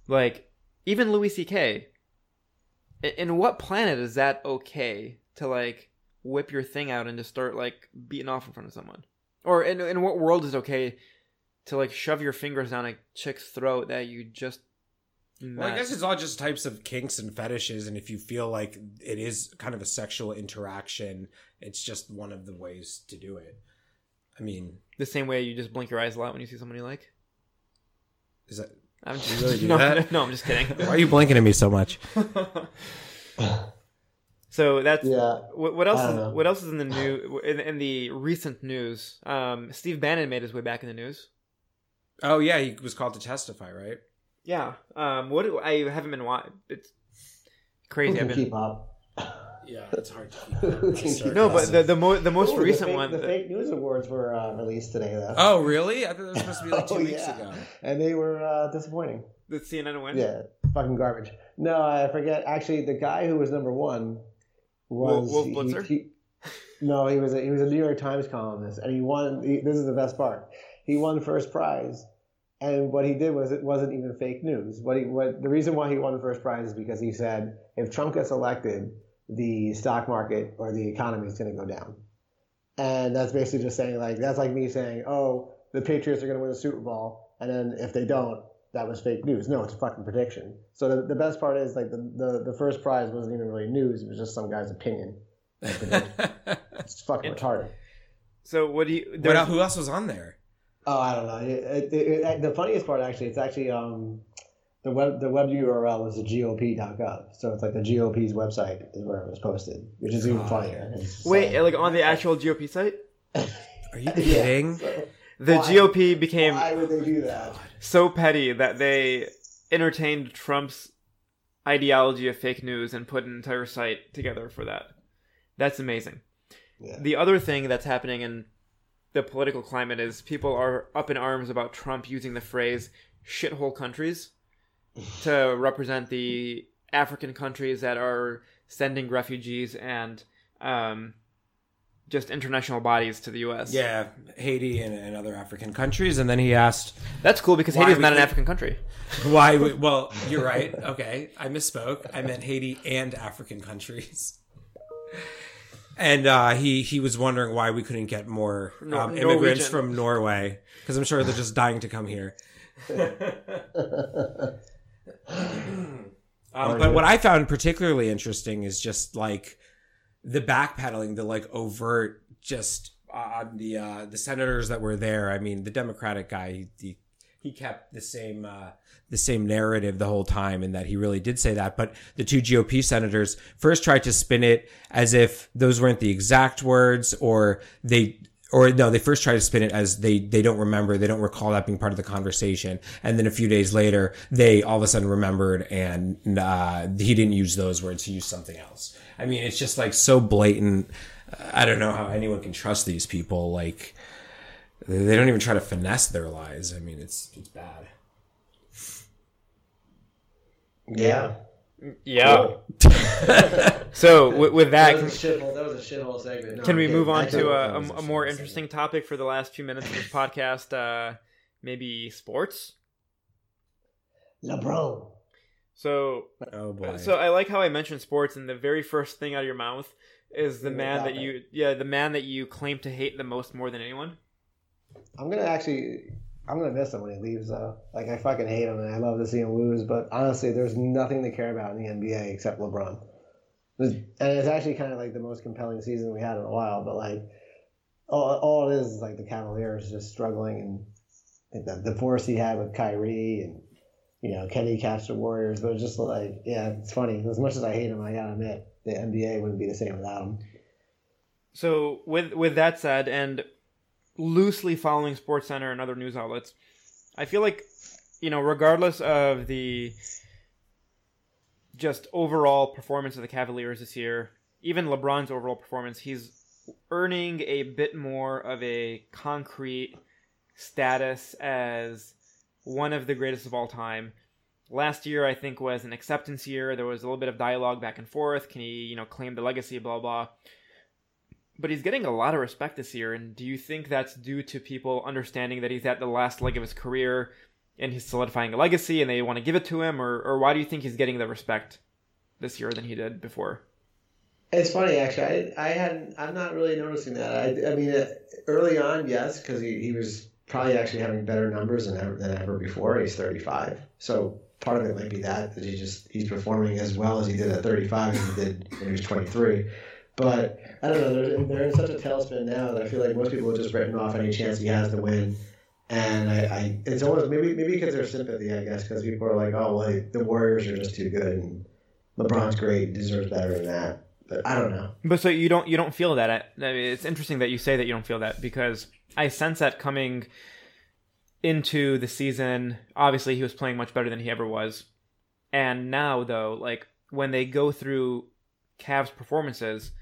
Like even Louis C.K. In what planet is that okay to like whip your thing out and just start like beating off in front of someone? Or in in what world is okay to like shove your fingers down a chick's throat that you just Well, I guess it's all just types of kinks and fetishes, and if you feel like it is kind of a sexual interaction, it's just one of the ways to do it. I mean, the same way you just blink your eyes a lot when you see somebody you like. is that I'm just really do no, that? no, I'm just kidding. why are you blinking at me so much? so that's yeah, what, what else? Is, know. what else is in the new in, in the recent news? Um, Steve Bannon made his way back in the news. Oh yeah, he was called to testify, right? Yeah. Um, what do, I haven't been watching. It's who crazy. can I've been keep up? Yeah, it's hard to keep. Who can keep no, but the the, mo- the most Ooh, the recent fake- one. The fake news awards were uh, released today, though. Oh really? I thought it was supposed to be like two Oh, weeks yeah. ago. and they were uh, disappointing. the CNN win. Yeah, fucking garbage. No, I forget. Actually, the guy who was number one was Wolf he- Blitzer? he- no, he was a, he was a New York Times columnist, and he won. He, this is the best part. He won first prize, and what he did was it wasn't even fake news. What he what the reason why he won the first prize is because he said if Trump gets elected, the stock market or the economy is going to go down, and that's basically just saying like that's like me saying, oh, the Patriots are going to win the Super Bowl, and then if they don't, that was fake news. No, it's a fucking prediction. So the, the best part is like the, the, the first prize wasn't even really news. It was just some guy's opinion. It's fucking retarded. So what do you? what, who else was on there? Oh, I don't know. It, it, it, the funniest part actually, it's actually um, the web the web URL is the GOP.gov. So it's like the GOP's website is where it was posted, which is even funnier. It's just Wait, like on the actual GOP site, Are you Yeah, kidding? so the Why? GOP became why would they do that? So petty that they entertained Trump's ideology of fake news and put an entire site together for that. That's amazing. Yeah. The other thing that's happening in the political climate is people are up in arms about Trump using the phrase shithole countries to represent the African countries that are sending refugees and um, just international bodies to the U.S. Yeah, Haiti and, and other African countries, and then he asked That's cool because Haiti is we not an African country. why. We, well, you're right. Okay, I misspoke. I meant Haiti and African countries. And uh, he he was wondering why we couldn't get more Nor- um, immigrants Norwegian. from Norway because I'm sure they're just dying to come here. Um, but what I found particularly interesting is just like the backpedaling, the like overt, just on the uh, the senators that were there. I mean, the Democratic guy, he he, kept the same uh, the same narrative the whole time, in that he really did say that. But the two GOP senators first tried to spin it as if those weren't the exact words, or they or no, they first try to spin it as they they don't remember, they don't recall that being part of the conversation, and then a few days later, they all of a sudden remembered, and uh, he didn't use those words, he used something else. I mean, it's just like so blatant. I don't know how anyone can trust these people. Like, they don't even try to finesse their lies. I mean, it's it's bad. yeah. Yeah. so with, with that, That can, was a shithole. That was a shithole segment. No, can we move on to a, a, a a more shitty interesting topic for the last few minutes of this podcast? Uh, maybe sports. LeBron. So, Oh boy. so I like how I mentioned sports, and the very first thing out of your mouth is the Yeah, man that topic. you, yeah, the man that you claim to hate the most more than anyone. I'm gonna actually. I'm gonna miss him when he leaves, though. Like I fucking hate him, and I love to see him lose. But honestly, there's nothing to care about in the NBA except LeBron. And it's actually kind of like the most compelling season we had in a while. But like, all, all it is is like the Cavaliers just struggling, and the, the force he had with Kyrie, and you know, Kenny catch the Warriors. But it's just like, yeah, it's funny. As much as I hate him, I gotta admit, the NBA wouldn't be the same without him. So with with that said, and loosely following Sports Center and other news outlets, I feel like you know, regardless of the just overall performance of the Cavaliers this year, even LeBron's overall performance, he's earning a bit more of a concrete status as one of the greatest of all time. Last year, I think, was an acceptance year. There was a little bit of dialogue back and forth. Can he, you know, claim the legacy, blah, blah. But he's getting a lot of respect this year. And do you think that's due to people understanding that he's at the last leg of his career and he's solidifying a legacy and they want to give it to him? Or, or why do you think he's getting the respect this year than he did before? It's funny, actually. I, I hadn't. I'm not really noticing that. I, I mean, uh, early on, yes, because he, he was probably actually having better numbers than ever, than ever before. He's 35, so part of it might be that that he just he's performing as well as he did at 35 as he did when he was 23. But I don't know. They're, they're in such a tailspin now that I feel like most people have just written off any chance he has to win. And I, I it's almost maybe maybe because there's sympathy, I guess, because people are like, oh well, the Warriors are just too good, and LeBron's great, deserves better than that. But I don't know. But so you don't you don't feel that. I mean, it's interesting that you say that you don't feel that because I sense that coming into the season. Obviously, he was playing much better than he ever was, and now though, like when they go through Cavs performances,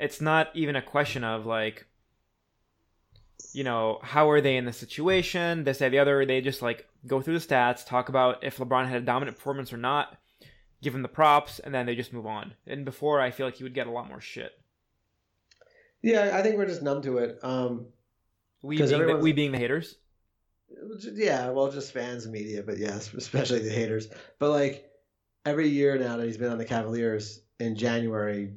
it's not even a question of like you know, how are they in the situation? This, that, the other. They just like go through the stats, talk about if LeBron had a dominant performance or not, give him the props, and then they just move on. And before, I feel like he would get a lot more shit. Yeah, I think we're just numb to it. Um, we being, the, we being the haters. Yeah, well, just fans and media, but yes, especially the haters. But like every year now that he's been on the Cavaliers in January,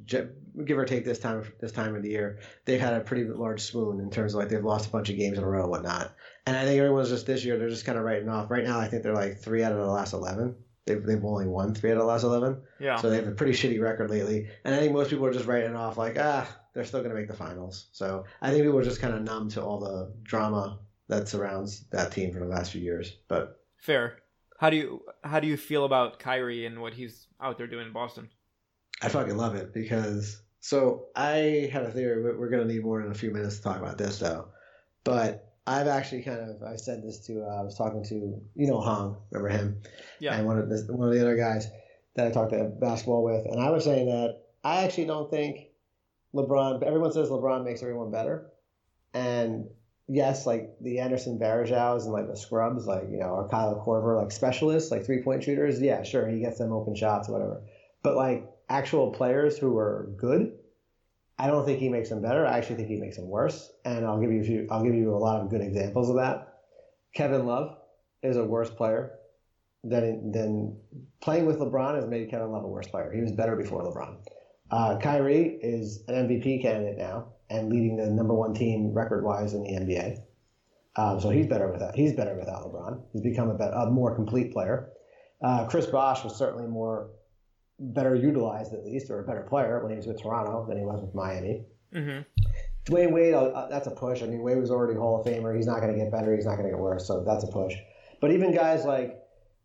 give or take this time this time of the year, they've had a pretty large swoon in terms of like they've lost a bunch of games in a row and whatnot. And I think everyone's just this year they're just kind of writing off. Right now, I think they're like three out of the last eleven. They've, they've only won three out of the last eleven. Yeah. So they have a pretty shitty record lately. And I think most people are just writing off like ah they're still going to make the finals. So I think people are just kind of numb to all the drama that surrounds that team for the last few years. But fair. How do you how do you feel about Kyrie and what he's out there doing in Boston? I fucking love it because so I have a theory. We're going to need more than a few minutes to talk about this, though. But I've actually kind of I said this to uh, I was talking to you know Hong, remember him? Yeah. And one of the one of the other guys that I talked to basketball with, and I was saying that I actually don't think LeBron. Everyone says LeBron makes everyone better, and yes, like the Anderson Varejãos and like the scrubs, like you know, or Kyle Korver, like specialists, like three point shooters. Yeah, sure, he gets them open shots, whatever. But like actual players who are good, I don't think he makes them better. I actually think he makes them worse. And I'll give you a few, I'll give you a lot of good examples of that. Kevin Love is a worse player than than playing with LeBron has made Kevin Love a worse player. He was better before LeBron. Uh, Kyrie is an MVP candidate now and leading the number one team record wise in the NBA. Um, so he's better without he's better without LeBron. He's become a, better, a more complete player. Uh, Chris Bosh was certainly more better utilized at least, or a better player when he was with Toronto than he was with Miami. Mm-hmm. Dwyane Wade, uh, that's a push. I mean, Wade was already Hall of Famer. He's not going to get better. He's not going to get worse. So that's a push. But even guys like,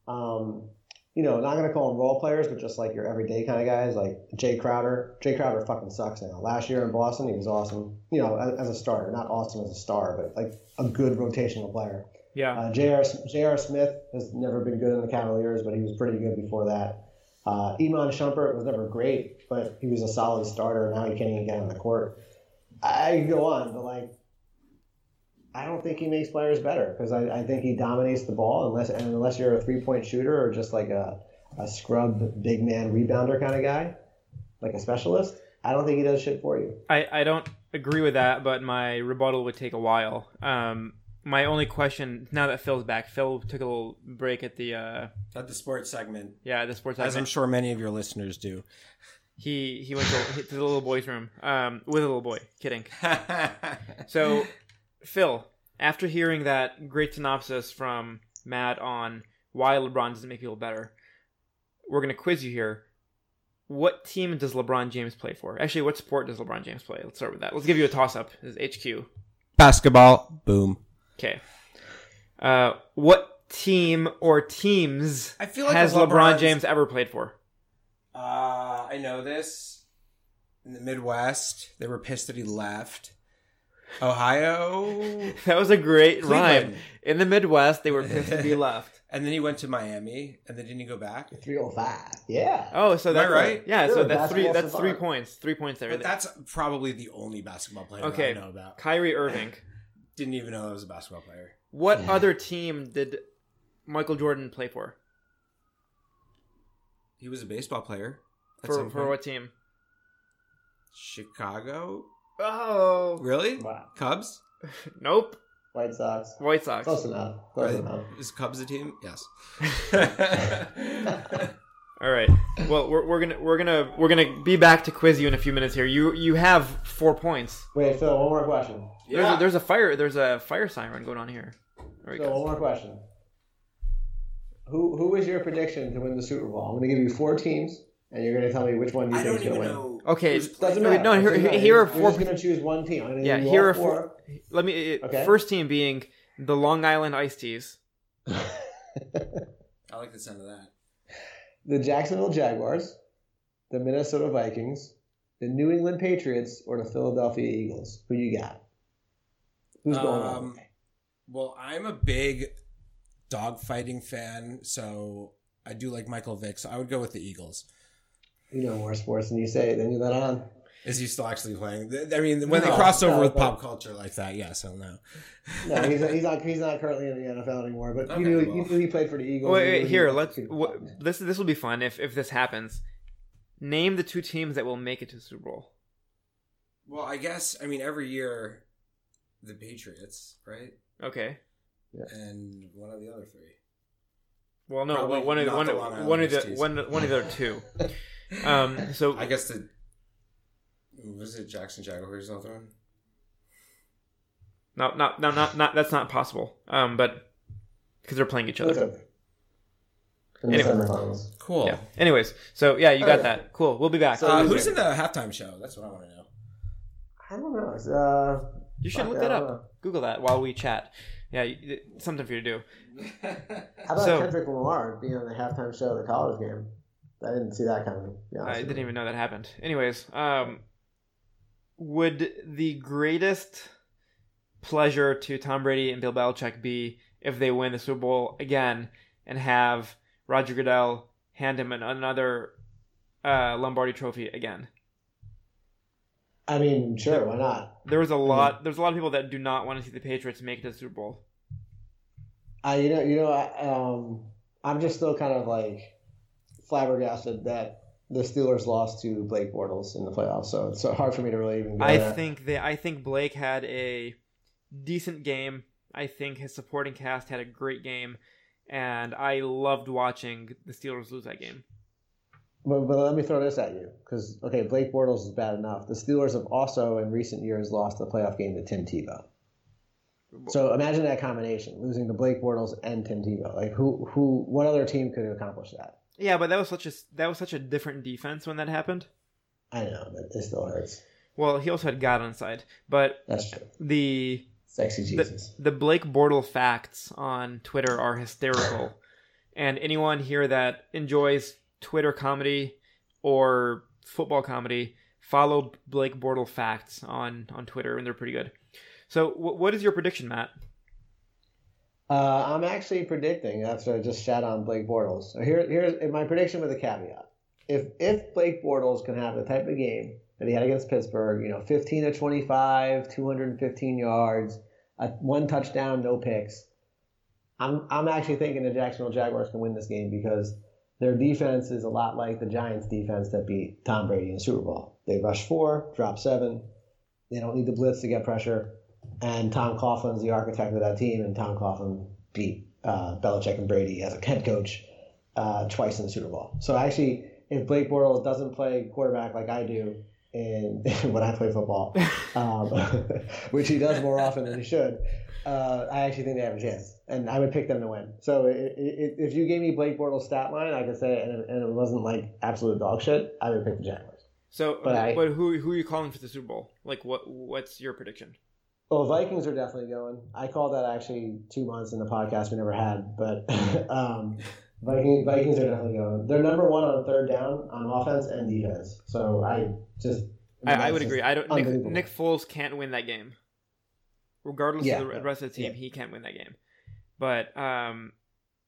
um, you know, not going to call them role players, but just like your everyday kind of guys, like Jae Crowder. Jae Crowder fucking sucks now. Last year in Boston, he was awesome. You know, as, as a starter, not awesome as a star, but like a good rotational player. Yeah. Uh, J.R. J.R. Smith has never been good in the Cavaliers, but he was pretty good before that. Uh, Iman Shumpert was never great, but he was a solid starter. Now he can't even get on the court. I can go on, but like, I don't think he makes players better because I, I think he dominates the ball unless and unless you're a three point shooter or just like a, a scrub big man rebounder kind of guy, like a specialist. I don't think he does shit for you. I, I don't agree with that, but my rebuttal would take a while. Um, my only question now that Phil's back, Phil took a little break at the uh, at the sports segment. Yeah, the sports as. I'm sure many of your listeners do. He he went to, to the little boy's room um, with a little boy. Kidding. so, Phil, after hearing that great synopsis from Matt on why LeBron doesn't make people better, we're gonna quiz you here. What team does LeBron James play for? Actually, what sport does LeBron James play? Let's start with that. Let's give you a toss up. This is HQ. Basketball. Boom. Okay. Uh, what team or teams I feel like has LeBron LeBron's- James ever played for? Uh, I know this. In the Midwest, they were pissed that he left. Ohio, That was a great rhyme. In the Midwest, they were pissed that he left. and then he went to Miami, and then didn't he go back? 305. Yeah. Oh, so Am that's right? Yeah, You're so that's three. That's three points. Three points there. But that's probably the only basketball player Okay. I know about. Kyrie Irving. Didn't even know that was a basketball player. What Yeah. other team did Michael Jordan play for? He was a baseball player. at For some for what team? Chicago? Oh, Really? Wow. Cubs? nope. White Sox. White Sox. Close enough. Close Right. enough. Is Cubs a team? Yes. All right. Well, we're, we're gonna we're gonna we're gonna be back to quiz you in a few minutes here. You you have four points. Wait, Phil, one more question. There's a, there's a fire there's a fire siren going on here. There we Phil, one more question. Who who is your prediction to win the Super Bowl? I'm going to give you four teams, and you're going to tell me which one you I think don't is gonna win. know. Okay, Doesn't No, matter. no, here- Doesn't here are You're four- just going to choose one team. I'm going to Yeah, give you here all are four. Let me. uh, Okay. First team being the Long Island Iced Teas. I like the sound of that. The Jacksonville Jaguars, the Minnesota Vikings, the New England Patriots, or the Philadelphia Eagles. Who you got? Who's going on? Um, Well, I'm a big dogfighting fan, so I do like Michael Vick. So I would go with the Eagles. You know more sports than you say. Then you let on. Is he still actually playing? I mean, when they cross over no, with pop culture like that, yes, I'll know. No, he's, he's not. He's not currently in the NFL anymore. But Okay, you, knew, well. you knew he played for the Eagles. Wait, wait, here. Let's. super Wh- this this will be fun if if this happens. Name the two teams that will make it to the Super Bowl. Well, I guess I mean every year, the Patriots, right, Okay. and one of the other three. Well, no, Probably one of not one the of one of the one one of the other two. Um. So I guess the was it Jackson Jaguars out there? not not not not not that's not possible. Um. But because they're playing each other. Okay. In the Anyway. semifinals. Cool. Yeah. Anyways, so yeah, you got Okay. that. Cool. We'll be back. So- Uh, Who's who's in the halftime show? That's what I want to know. I don't know. Uh, you should look that up. know. Google that while we chat. Yeah, you- something for you to do. How about So- Kendrick Lamar being on the halftime show of the college game? I didn't see that coming. to I didn't even know that happened. Anyways, um, would the greatest pleasure to Tom Brady and Bill Belichick be if they win the Super Bowl again and have Roger Goodell hand him an, another uh, Lombardi Trophy again? I mean, sure, why not? There was a lot. There's a lot of people that do not want to see the Patriots make it to the Super Bowl. I, you know, you know, I, um, I'm just still kind of like flabbergasted that the Steelers lost to Blake Bortles in the playoffs. So it's so hard for me to really even. Go I there. think they. I think Blake had a decent game. I think his supporting cast had a great game, and I loved watching the Steelers lose that game. But, but let me throw this at you because okay, Blake Bortles is bad enough. The Steelers have also in recent years lost the playoff game to Tim Tebow. So imagine that combination, losing to Blake Bortles and Tim Tebow. Like who who what other team could accomplish that? Yeah, but that was such a that was such a different defense when that happened. I know, but it still hurts. Well, he also had God on his side, but That's true. the Sexy Jesus. the Blake Bortle facts on Twitter are hysterical, and anyone here that enjoys Twitter comedy or football comedy, follow Blake Bortle facts on on Twitter, and they're pretty good. So, wh- what is your prediction, Matt? Uh, I'm actually predicting after I just shat on Blake Bortles. So here, here's my prediction with a caveat. If if Blake Bortles can have the type of game that he had against Pittsburgh, you know, 15 to 25, 215 yards, a, one touchdown, no picks. I'm I'm actually thinking the Jacksonville Jaguars can win this game because their defense is a lot like the Giants' defense that beat Tom Brady in Super Bowl. They rush four, drop seven. They don't need the blitz to get pressure. And Tom Coughlin's the architect of that team, and Tom Coughlin beat uh, Belichick and Brady as a head coach uh, twice in the Super Bowl. So actually, if Blake Bortles doesn't play quarterback like I do in when I play football, um, which he does more often than he should, uh, I actually think they have a chance, and I would pick them to win. So i i if you gave me Blake Bortles' stat line, I could say, and, it, and it wasn't like absolute dog shit, I would pick the Jaguars. So, But but, who who are you calling for the Super Bowl? Like, what what's your prediction? Well, Vikings are definitely going. I called that actually two months in the podcast we never had, but um, Vikings, Vikings are definitely going. They're number one on third down on offense and defense. So I just I, I would agree. I don't. Nick. Nick Foles can't win that game, regardless Yeah. of the rest of the team. Yeah. He can't win that game. But um,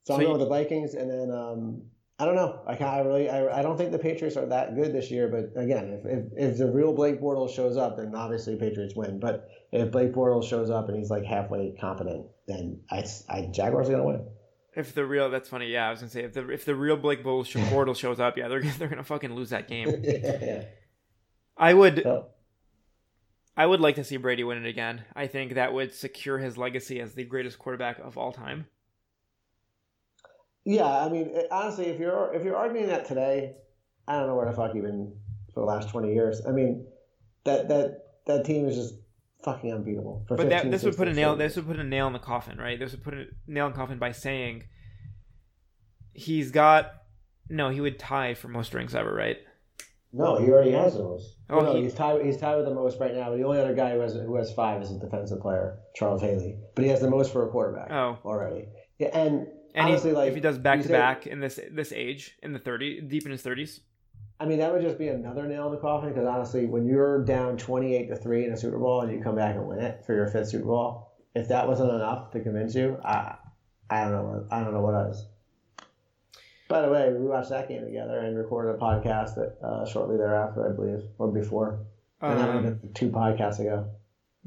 So I'm going you- with the Vikings, and then um, I don't know. I can't. I really. I, I don't think the Patriots are that good this year. But again, if, if if the real Blake Bortles shows up, then obviously Patriots win. But if Blake Bortles shows up and he's like halfway competent, then I, I Jaguars are gonna win. if the real, that's funny. Yeah, I was gonna say if the if the real Blake Bortles, Bortles shows up, yeah, they're they're gonna fucking lose that game. yeah. I would So, I would like to see Brady win it again. I think that would secure his legacy as the greatest quarterback of all time. Yeah. I mean, it- honestly, if you're if you're arguing that today, I don't know where the fuck you've been for the last twenty years. I mean, that that that team is just fucking unbeatable. For But that this would put a nail. straight This would put a nail in the coffin, right? This would put a nail in the coffin by saying he's got. No, he would tie for most rings ever, right? No, he already has the most. Oh, no, he- he's tied. He's tied with the most right now. The only other guy who has who has five is a defensive player, Charles Haley. But he has the most for a quarterback Oh, already. Yeah, and, and honestly, he, like if he does back to back in this this age, in the thirty, deep in his thirties, I mean, that would just be another nail in the coffin. Because honestly, when you're down twenty-eight to three in a Super Bowl and you come back and win it for your fifth Super Bowl, if that wasn't enough to convince you, I I don't know. What, I don't know what is. By the way, we watched that game together and recorded a podcast that uh, shortly thereafter, I believe, or before. And that would have um, been two podcasts ago.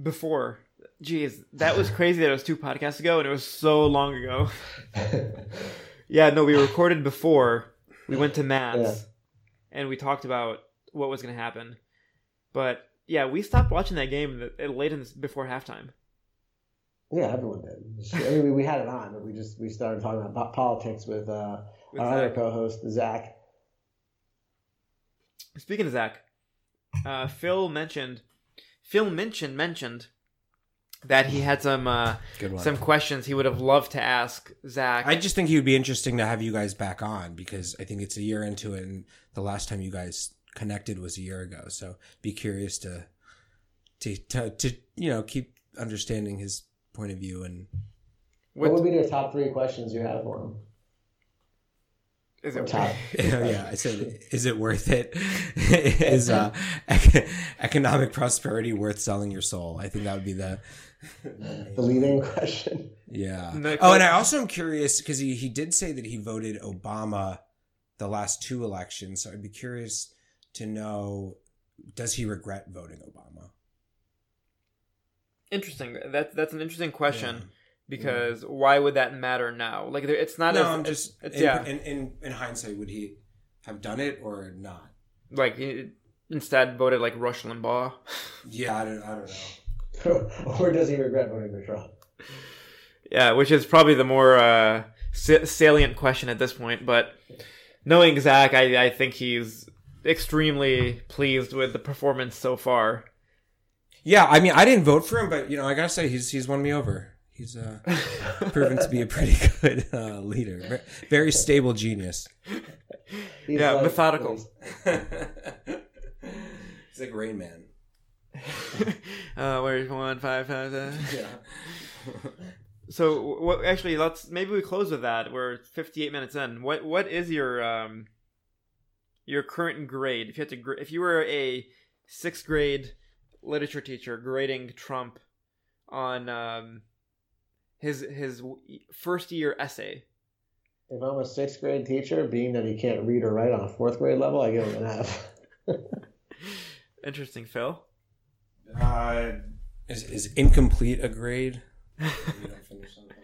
before. Jeez, that was crazy. That it was two podcasts ago, and it was so long ago. Yeah, no, we recorded before. We went to Matt's, Yeah. and we talked about what was going to happen. But yeah, we stopped watching that game late in before halftime. Yeah, everyone did. I mean, we, had it on, but we just we started talking about politics with, uh, with our other co-host Zach. Speaking of Zach, uh, Phil mentioned Phil mentioned mentioned that he had some uh, Good one. some questions he would have loved to ask Zach. I just think it would be interesting to have you guys back on because I think it's a year into it, and the last time you guys connected was a year ago. So be curious to to to, to you know keep understanding his point of view and What, what, would be the top three questions you have for him? Is Or it? top? yeah, I said, is it worth it? is uh, economic prosperity worth selling your soul? I think that would be the. The leading question. Yeah. No, oh, and I also am curious because he, he did say that he voted Obama the last two elections. So I'd be curious to know does he regret voting Obama? Interesting. That that's an interesting question because why would that matter now? Like there, it's not. No, as, I'm just it's, in, yeah. in, in in hindsight, would he have done it or not? like instead voted like Rush Limbaugh. Yeah, I don't, I don't know. or does he regret voting for Trump? Yeah, which is probably the more uh, salient question at this point. But knowing Zach, I, I think he's extremely pleased with the performance so far. Yeah, I mean, I didn't vote for him, but you know, I gotta say, he's he's won me over. He's uh, proven to be a pretty good uh, leader, very stable genius. He's Yeah, like- methodical. he's like Rain Man. uh, where's one five five? seven? Yeah. So, what? Actually, let's maybe we close with that. We're 58 minutes in. What What is your um your current grade? If you had to, if you were a sixth grade literature teacher grading Trump on um his his first year essay, If I'm a sixth grade teacher, being that he can't read or write on a fourth grade level, I give him an F. interesting, Phil. Uh, is is incomplete a grade? You don't finish something.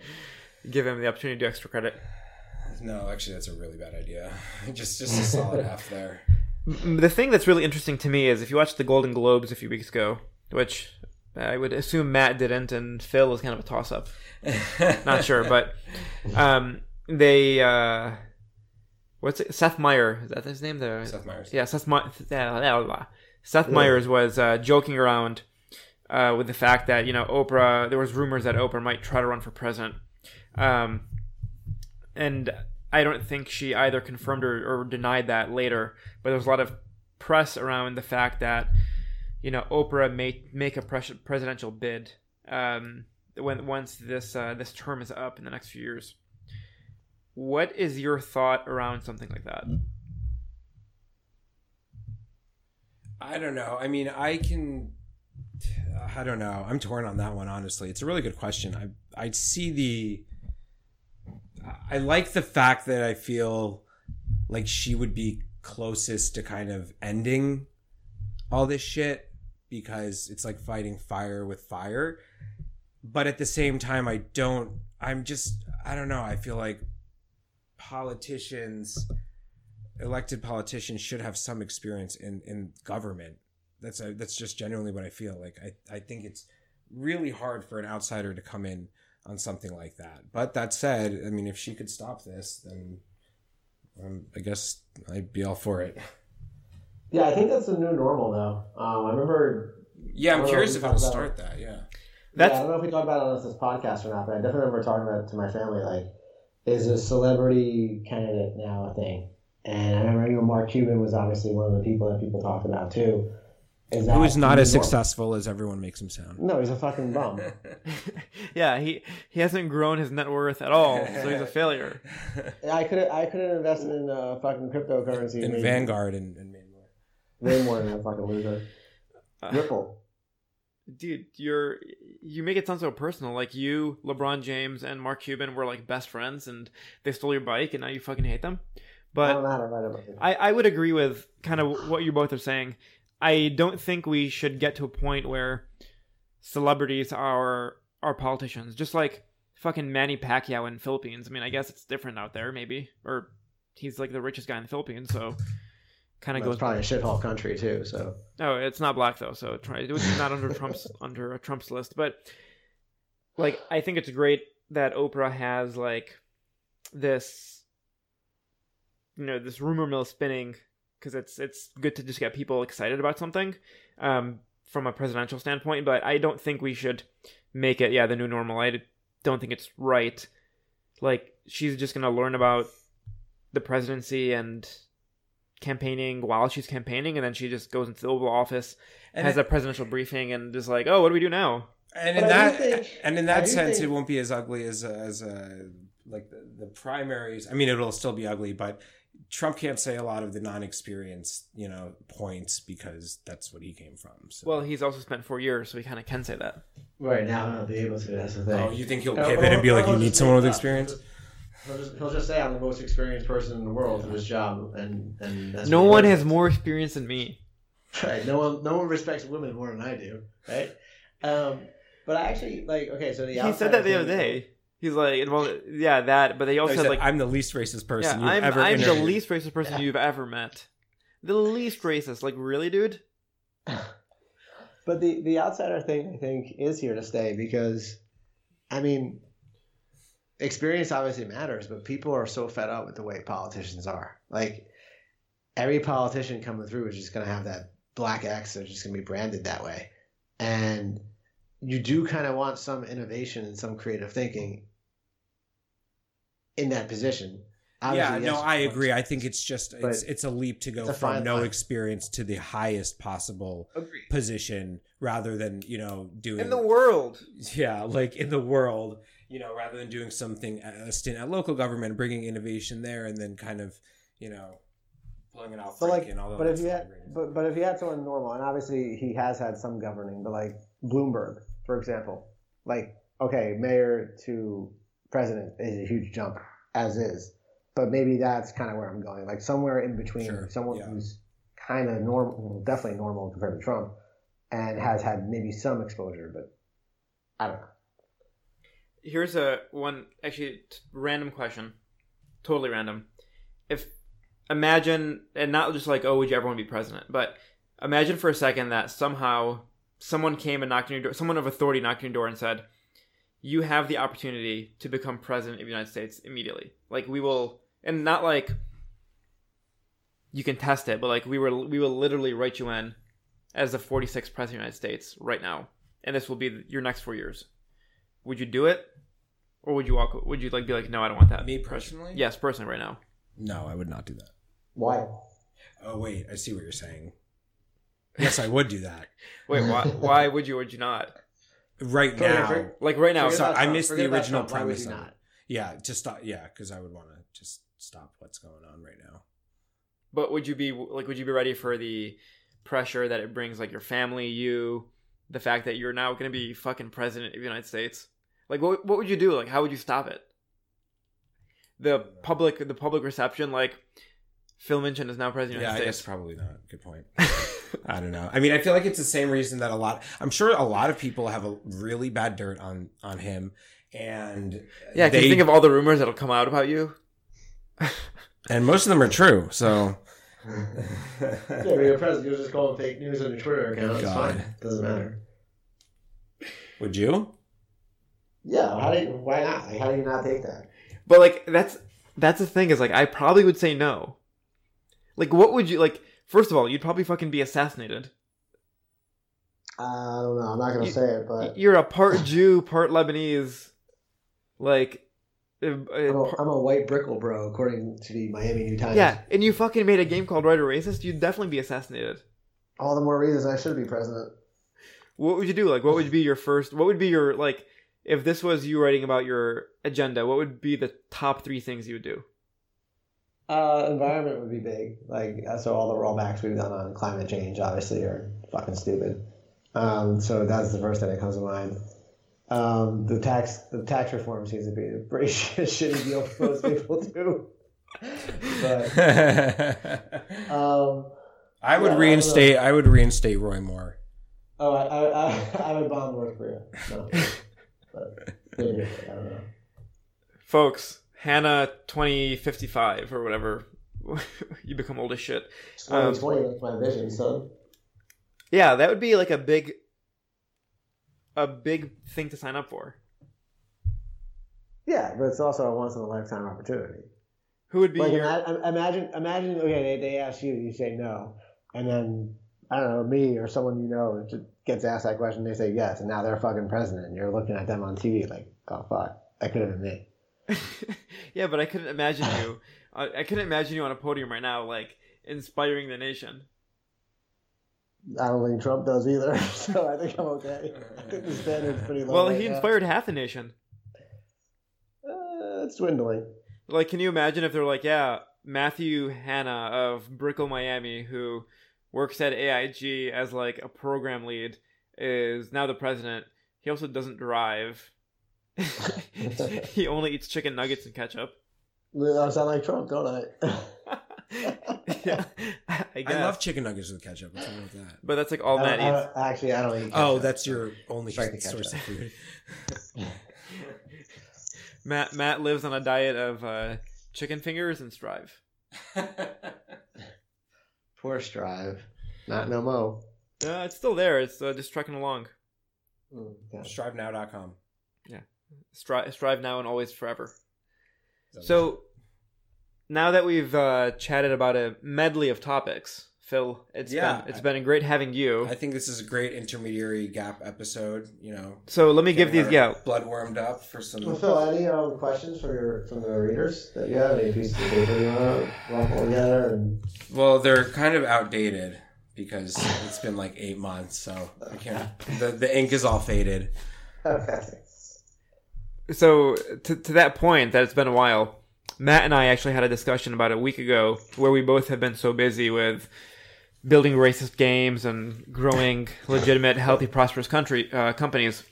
Give him the opportunity to do extra credit. No, actually, that's a really bad idea. Just just a solid half there. The thing that's really interesting to me is if you watched the Golden Globes a few weeks ago, which I would assume Matt didn't, and Phil was kind of a toss up. Not sure, but um, they uh, what's it? Seth Meyer is that his name? The Seth Meyers. yeah, Seth, My- blah, blah, blah. Seth Meyers was uh, joking around uh, with the fact that you know Oprah. There was rumors that Oprah might try to run for president, um, and I don't think she either confirmed or, or denied that later. But there was a lot of press around the fact that you know Oprah may make a pres- presidential bid um, when once this uh, this term is up in the next few years. What is your thought around something like that? I don't know. I mean, I can. I don't know. I'm torn on that one. Honestly, it's a really good question. I I see the. I like the fact that I feel like she would be closest to kind of ending all this shit because it's like fighting fire with fire. But at the same time, I don't. I'm just. I don't know. I feel like politicians elected politicians should have some experience in in government. That's a, that's just genuinely what I feel like. I I think it's really hard for an outsider to come in on something like that. But that said, I mean, if she could stop this, then um, I guess I'd be all for it. Yeah, I think that's the new normal though. Um, I remember. Yeah, I'm curious if remember it'll start that. Yeah. That's yeah, I don't know if we talked about it on this podcast or not, but I definitely remember talking about it to my family. Like, is a celebrity candidate now a thing? And I remember, you know, Mark Cuban was obviously one of the people that people talked about too. Is that Who is not as new normal? successful as everyone makes him sound. No, he's a fucking bum. yeah, he he hasn't grown his net worth at all, so he's a failure. I could I could have invested in uh, fucking cryptocurrency. in maybe Vanguard and, and way more than that fucking loser. Uh, Ripple. dude, you're you make it sound so personal. Like you, LeBron James, and Mark Cuban were like best friends, and they stole your bike, and now you fucking hate them. I But don't know how to write about it. I, I would agree with kind of what you both are saying. I don't think we should get to a point where celebrities are are politicians, just like fucking Manny Pacquiao in Philippines. I mean, I guess it's different out there, maybe, or he's like the richest guy in the Philippines, so kind of Well, goes. probably a shithole country too. So No, it's not black though, so try it was not under Trump's under a Trump's list. But like, I think it's great that Oprah has like this, you know, this rumor mill spinning because it's it's good to just get people excited about something um, from a presidential standpoint. But I don't think we should make it yeah the new normal. I don't think it's right. Like she's just gonna learn about the presidency and campaigning while she's campaigning, and then she just goes into the Oval Office, And has it- a presidential briefing, and is like, "Oh, what do we do now?" and But in I that think- and in that sense think- it won't be as ugly as as uh, like the, the primaries i mean it'll still be ugly but trump can't say a lot of the non-experience, you know points because that's what he came from so Well, he's also spent four years, so he kind of can say that. right now I'll be able to. That's the thing. oh you think he'll Uh, pivot and be like or you need someone with say, uh, experience He'll just, he'll just say I'm the most experienced person in the world for this job, and and that's no one has more experience than me. Right. No one no one respects women more than I do. Right. Um. But I actually like. Okay. So the He said that the other day. He's like, well, yeah, that. But they also he said said, like, i'm the least racist yeah, person you've I'm ever I'm the least racist person Yeah. you've ever met. The least racist. Like, really, dude? But the the outsider thing I think is here to stay because, I mean, experience obviously matters, but people are so fed up with the way politicians are. Like every politician coming through is just going to have that black X. They're just going to be branded that way, and you do kind of want some innovation and some creative thinking in that position. yeah no yes, i agree i think it's just it's it's a leap to go from no line. experience to the highest possible Agreed. position rather than you know doing In the world. yeah like in the world you know rather than doing something a stint at local government bringing innovation there and then kind of you know pulling it out But like, and all but if you had, but but if you had someone normal, and obviously he has had some governing, but like Bloomberg, for example, like okay, mayor to president is a huge jump as is, but maybe that's kind of where I'm going, like somewhere in between, Sure, someone yeah. who's kind of normal, definitely normal compared to Trump, and has had maybe some exposure, but I don't know. Here's a one actually random question, totally random. If imagine and not just like oh would you ever want to be president, but imagine for a second that somehow someone came and knocked on your door, someone of authority knocked on your door and said, "You have the opportunity to become president of the United States immediately. Like we will, and not like you can test it, but like we were we will literally write you in as the 46th president of the United States right now. and this will be your next four years, would you do it, or would you walk? Would you like be like, no, I don't want that. Me personally? Yes, personally, right now. No, I would not do that. Why? Oh wait, I see what you're saying. Yes, I would do that. Wait, why? why would you? or Would you not? Right Forget- now. forget- Like right now. forget so about I Trump. missed the about original Trump. Why would premise you of not? Yeah, just stop. Yeah, because I would want to just stop what's going on right now. But would you be like? Would you be ready for the pressure that it brings, like your family, you, the fact that you're now going to be fucking president of the United States? Like, what what would you do? Like, how would you stop it? The public, the public reception, like Phil Minchin is now president Yeah, of I the guess probably not. Good point. I don't know. I mean, I feel like it's the same reason that a lot. I'm sure a lot of people have a really bad dirt on on him, and yeah, can they, you think of all the rumors that'll come out about you? and most of them are true. So Yeah, but you're president. You're just calling fake news on your Twitter account. It's God. fine. Doesn't matter. would you? Yeah. How do you? Why not? Like, how do you not take that? But like, that's that's the thing is like, I probably would say no. Like, what would you like? First of all, you'd probably fucking be assassinated. I don't know. I'm not gonna You- say it, but You're a part Jew, part Lebanese. Like, uh, uh, I'm a, I'm a white Brickell bro, according to the Miami New Times. yeah, and you fucking made a game called Right or Racist. You'd definitely be assassinated. All the more reasons I should be president. What would you do? Like, what would be your first? What would be your like? If this was you writing about your agenda, what would be the top three things you would do? Uh, environment would be big. Like, uh, so all the rollbacks we've done on climate change, obviously, are fucking stupid. Um, so that's the first thing that comes to mind. Um, the tax, the tax reform seems to be a pretty shitty deal for most people too. But um, I would Yeah, I reinstate. I would reinstate Roy Moore. oh, I, I, I, I would bomb North Korea. No, but maybe, I don't know. Folks, Hanna twenty fifty five or whatever. you become old as shit. Um, that's my vision, son. Yeah, that would be like a big, a big thing to sign up for. Yeah, but it's also a once in a lifetime opportunity. Who would be Like your? imagine, imagine. Okay, they, they ask you, you say no, and then I don't know me or someone you know gets asked that question, they say yes, and now they're fucking president. And you're looking at them on TV like, oh fuck, that could have been me. yeah, but I couldn't imagine you. I, I couldn't imagine you on a podium right now, like inspiring the nation. I don't think Trump does either, so I think I'm okay. I think the standard's pretty low. Well, right he now. inspired half the nation. Uh, it's dwindling. Like, can you imagine if they're like, yeah, Matthew Hanna of Brickell, Miami, who works at AIG as like a program lead, is now the president. He also doesn't drive. he only eats chicken nuggets and ketchup. I sound like Trump, don't I? yeah, I guess. I love chicken nuggets with ketchup. What's wrong with that? but that's like all I Matt don't- I eats. actually, I don't eat. Oh, that's your only Strike the source of ketchup. food. Matt Matt lives on a diet of uh, chicken fingers and Strive. Poor Drive. not no mo. Uh, it's still there. It's uh, just trucking along. Mm, yeah. StriveNow.com. Strive, strive now and always forever. So now that we've uh, chatted about a medley of topics, Phil, it's Yeah, been it's I- been great having you. I think this is a great intermediary gap episode. You know, so let me give these. Yeah, blood warmed up for some. Well, Phil, any um, questions for your from the readers that you have? Any pieces of paper you want to rumple together? And Well, they're kind of outdated because it's been like eight months, so I can't. The the ink is all faded. okay. so to to that point that it's been a while. Matt and I actually had a discussion about a week ago where we both have been so busy with building racist games and growing legitimate, healthy, prosperous country uh, companies.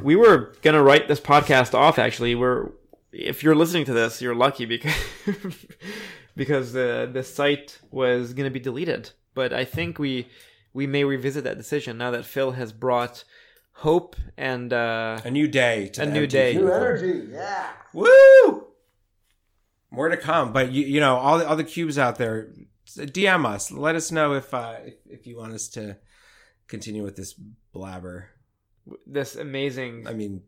We were gonna write this podcast off. Actually, we're if you're listening to this, you're lucky because because the the site was gonna be deleted. But I think we we may revisit that decision now that Phil has brought hope and uh, A new day. To A the new empty day. New energy, yeah. Woo! More to come, but you you know all the all the cubes out there, DM us. Let us know if uh, if, if you want us to continue with this blabber. this amazing I mean,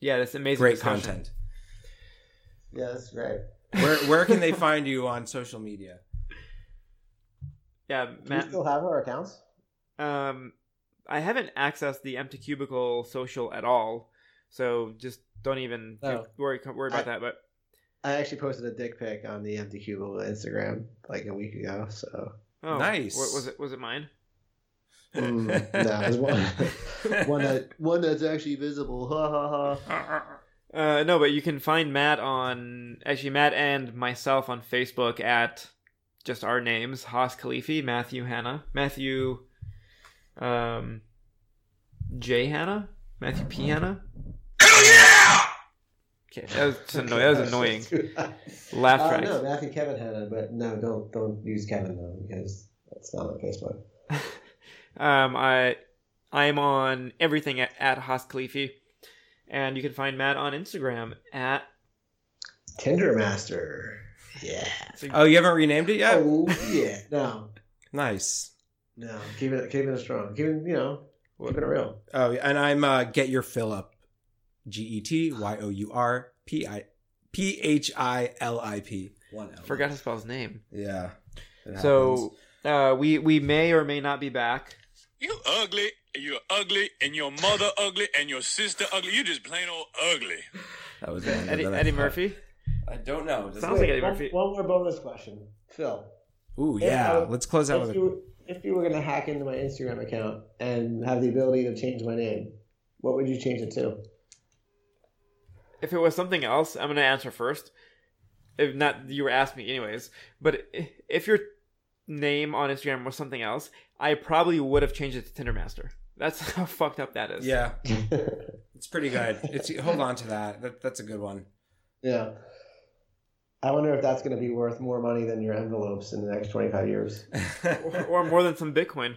yeah this amazing great discussion. content. Yeah, that's great. Where where can they find you on social media? yeah Do we Matt, still have our accounts? um I haven't accessed the Empty Cubicle social at all, so just don't even Oh. worry worry about I- that. But I actually posted a dick pic on the Empty Cubicle Instagram like a week ago. So oh, Nice. wa- was it was it mine? Mm, no, there's one one that one that's actually visible. Ha ha ha. Uh, no, but you can find Matt on actually Matt and myself on Facebook at just our names: Hass Khalifi, Matthew Hanna, Matthew, um, J Hanna, Matthew P Hanna. Okay, that was just annoying. That was annoying. Laugh Uh, tracks. no, Matthew Kevin Hanna, but no, don't don't use Kevin though because that's not on Facebook. Um, I I am on everything at, at Hass Khalifi, and you can find Matt on Instagram at. Tinder Master. Yeah. oh, you haven't renamed it yet? Oh yeah. No, Nice. no. Keep it keep it strong. Keep it you know keep it real. Oh, and I'm uh, Get Your Fill Up. G E T Y O U R P I P H I L I P. One L. Forgot to spell his name. Yeah. So uh, we we may or may not be back. You ugly, you're ugly, and your mother ugly, and your sister ugly. You just plain old ugly. that was longer Eddie, than Eddie. Murphy. I don't know. Does Sounds like Eddie one, Murphy. one more bonus question, Phil. Ooh, yeah. I- Let's close out If with a. you if you were gonna hack into my Instagram account and have the ability to change my name, what would you change it to? If it was something else, I'm gonna answer first. If not, you were asking me anyways. But if your name on Instagram was something else, I probably would have changed it to Tinder Master. That's how fucked up that is. Yeah, it's pretty good. It's hold on to that. that that's a good one. yeah. I wonder if that's going to be worth more money than your envelopes in the next 25 years. Or, or more than some Bitcoin.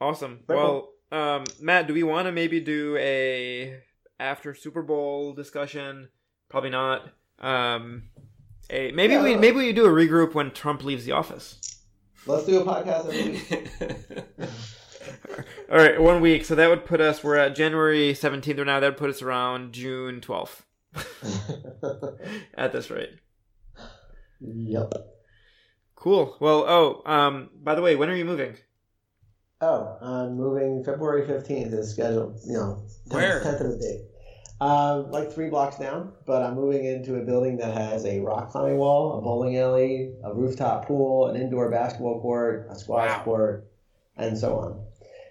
Awesome. Well, um, Matt, do we want to maybe do a after Super Bowl discussion? Probably not. Um, a maybe we maybe we do a regroup when Trump leaves the office. Let's do a podcast every week. All right, one week. So that would put us. We're at January seventeenth right now. That would put us around June twelfth. At this rate. yep. Cool. Well, oh, um, by the way, when are you moving? Oh, I'm moving February 15th is scheduled, you know, 10th, Where? 10th of the date. Um, like three blocks down, but I'm moving into a building that has a rock climbing wall, a bowling alley, a rooftop pool, an indoor basketball court, a squash Wow. court, and so on.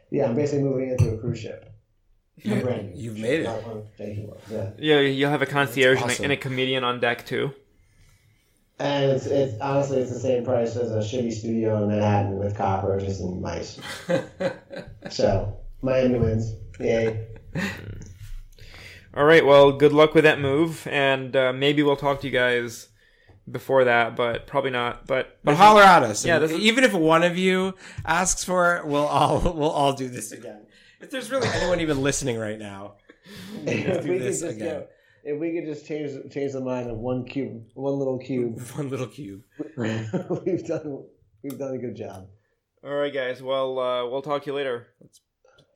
Yeah, I'm basically moving into a cruise ship. A You- brand new you've cruise made ship, it. not one Janky one, Yeah. Yeah, you'll have a concierge and, awesome. a, and a comedian on deck too. And it's, it's honestly it's the same price as a shitty studio in Manhattan with cockroaches and mice. So Miami wins. Yay. All right. Well, good luck with that move, and uh, maybe we'll talk to you guys before that, but probably not. But But holler is- at us. Yeah, is- even if one of you asks for it, we'll all we'll all do this again. If there's really anyone even listening right now, if do we could this just again. go, if we could just change change the mind of one cube, one little cube, one little cube. we've done we've done a good job. All right, guys. Well, uh, we'll talk to you later. Let's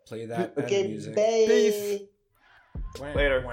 play that as Okay, music. bye. Peace. Later.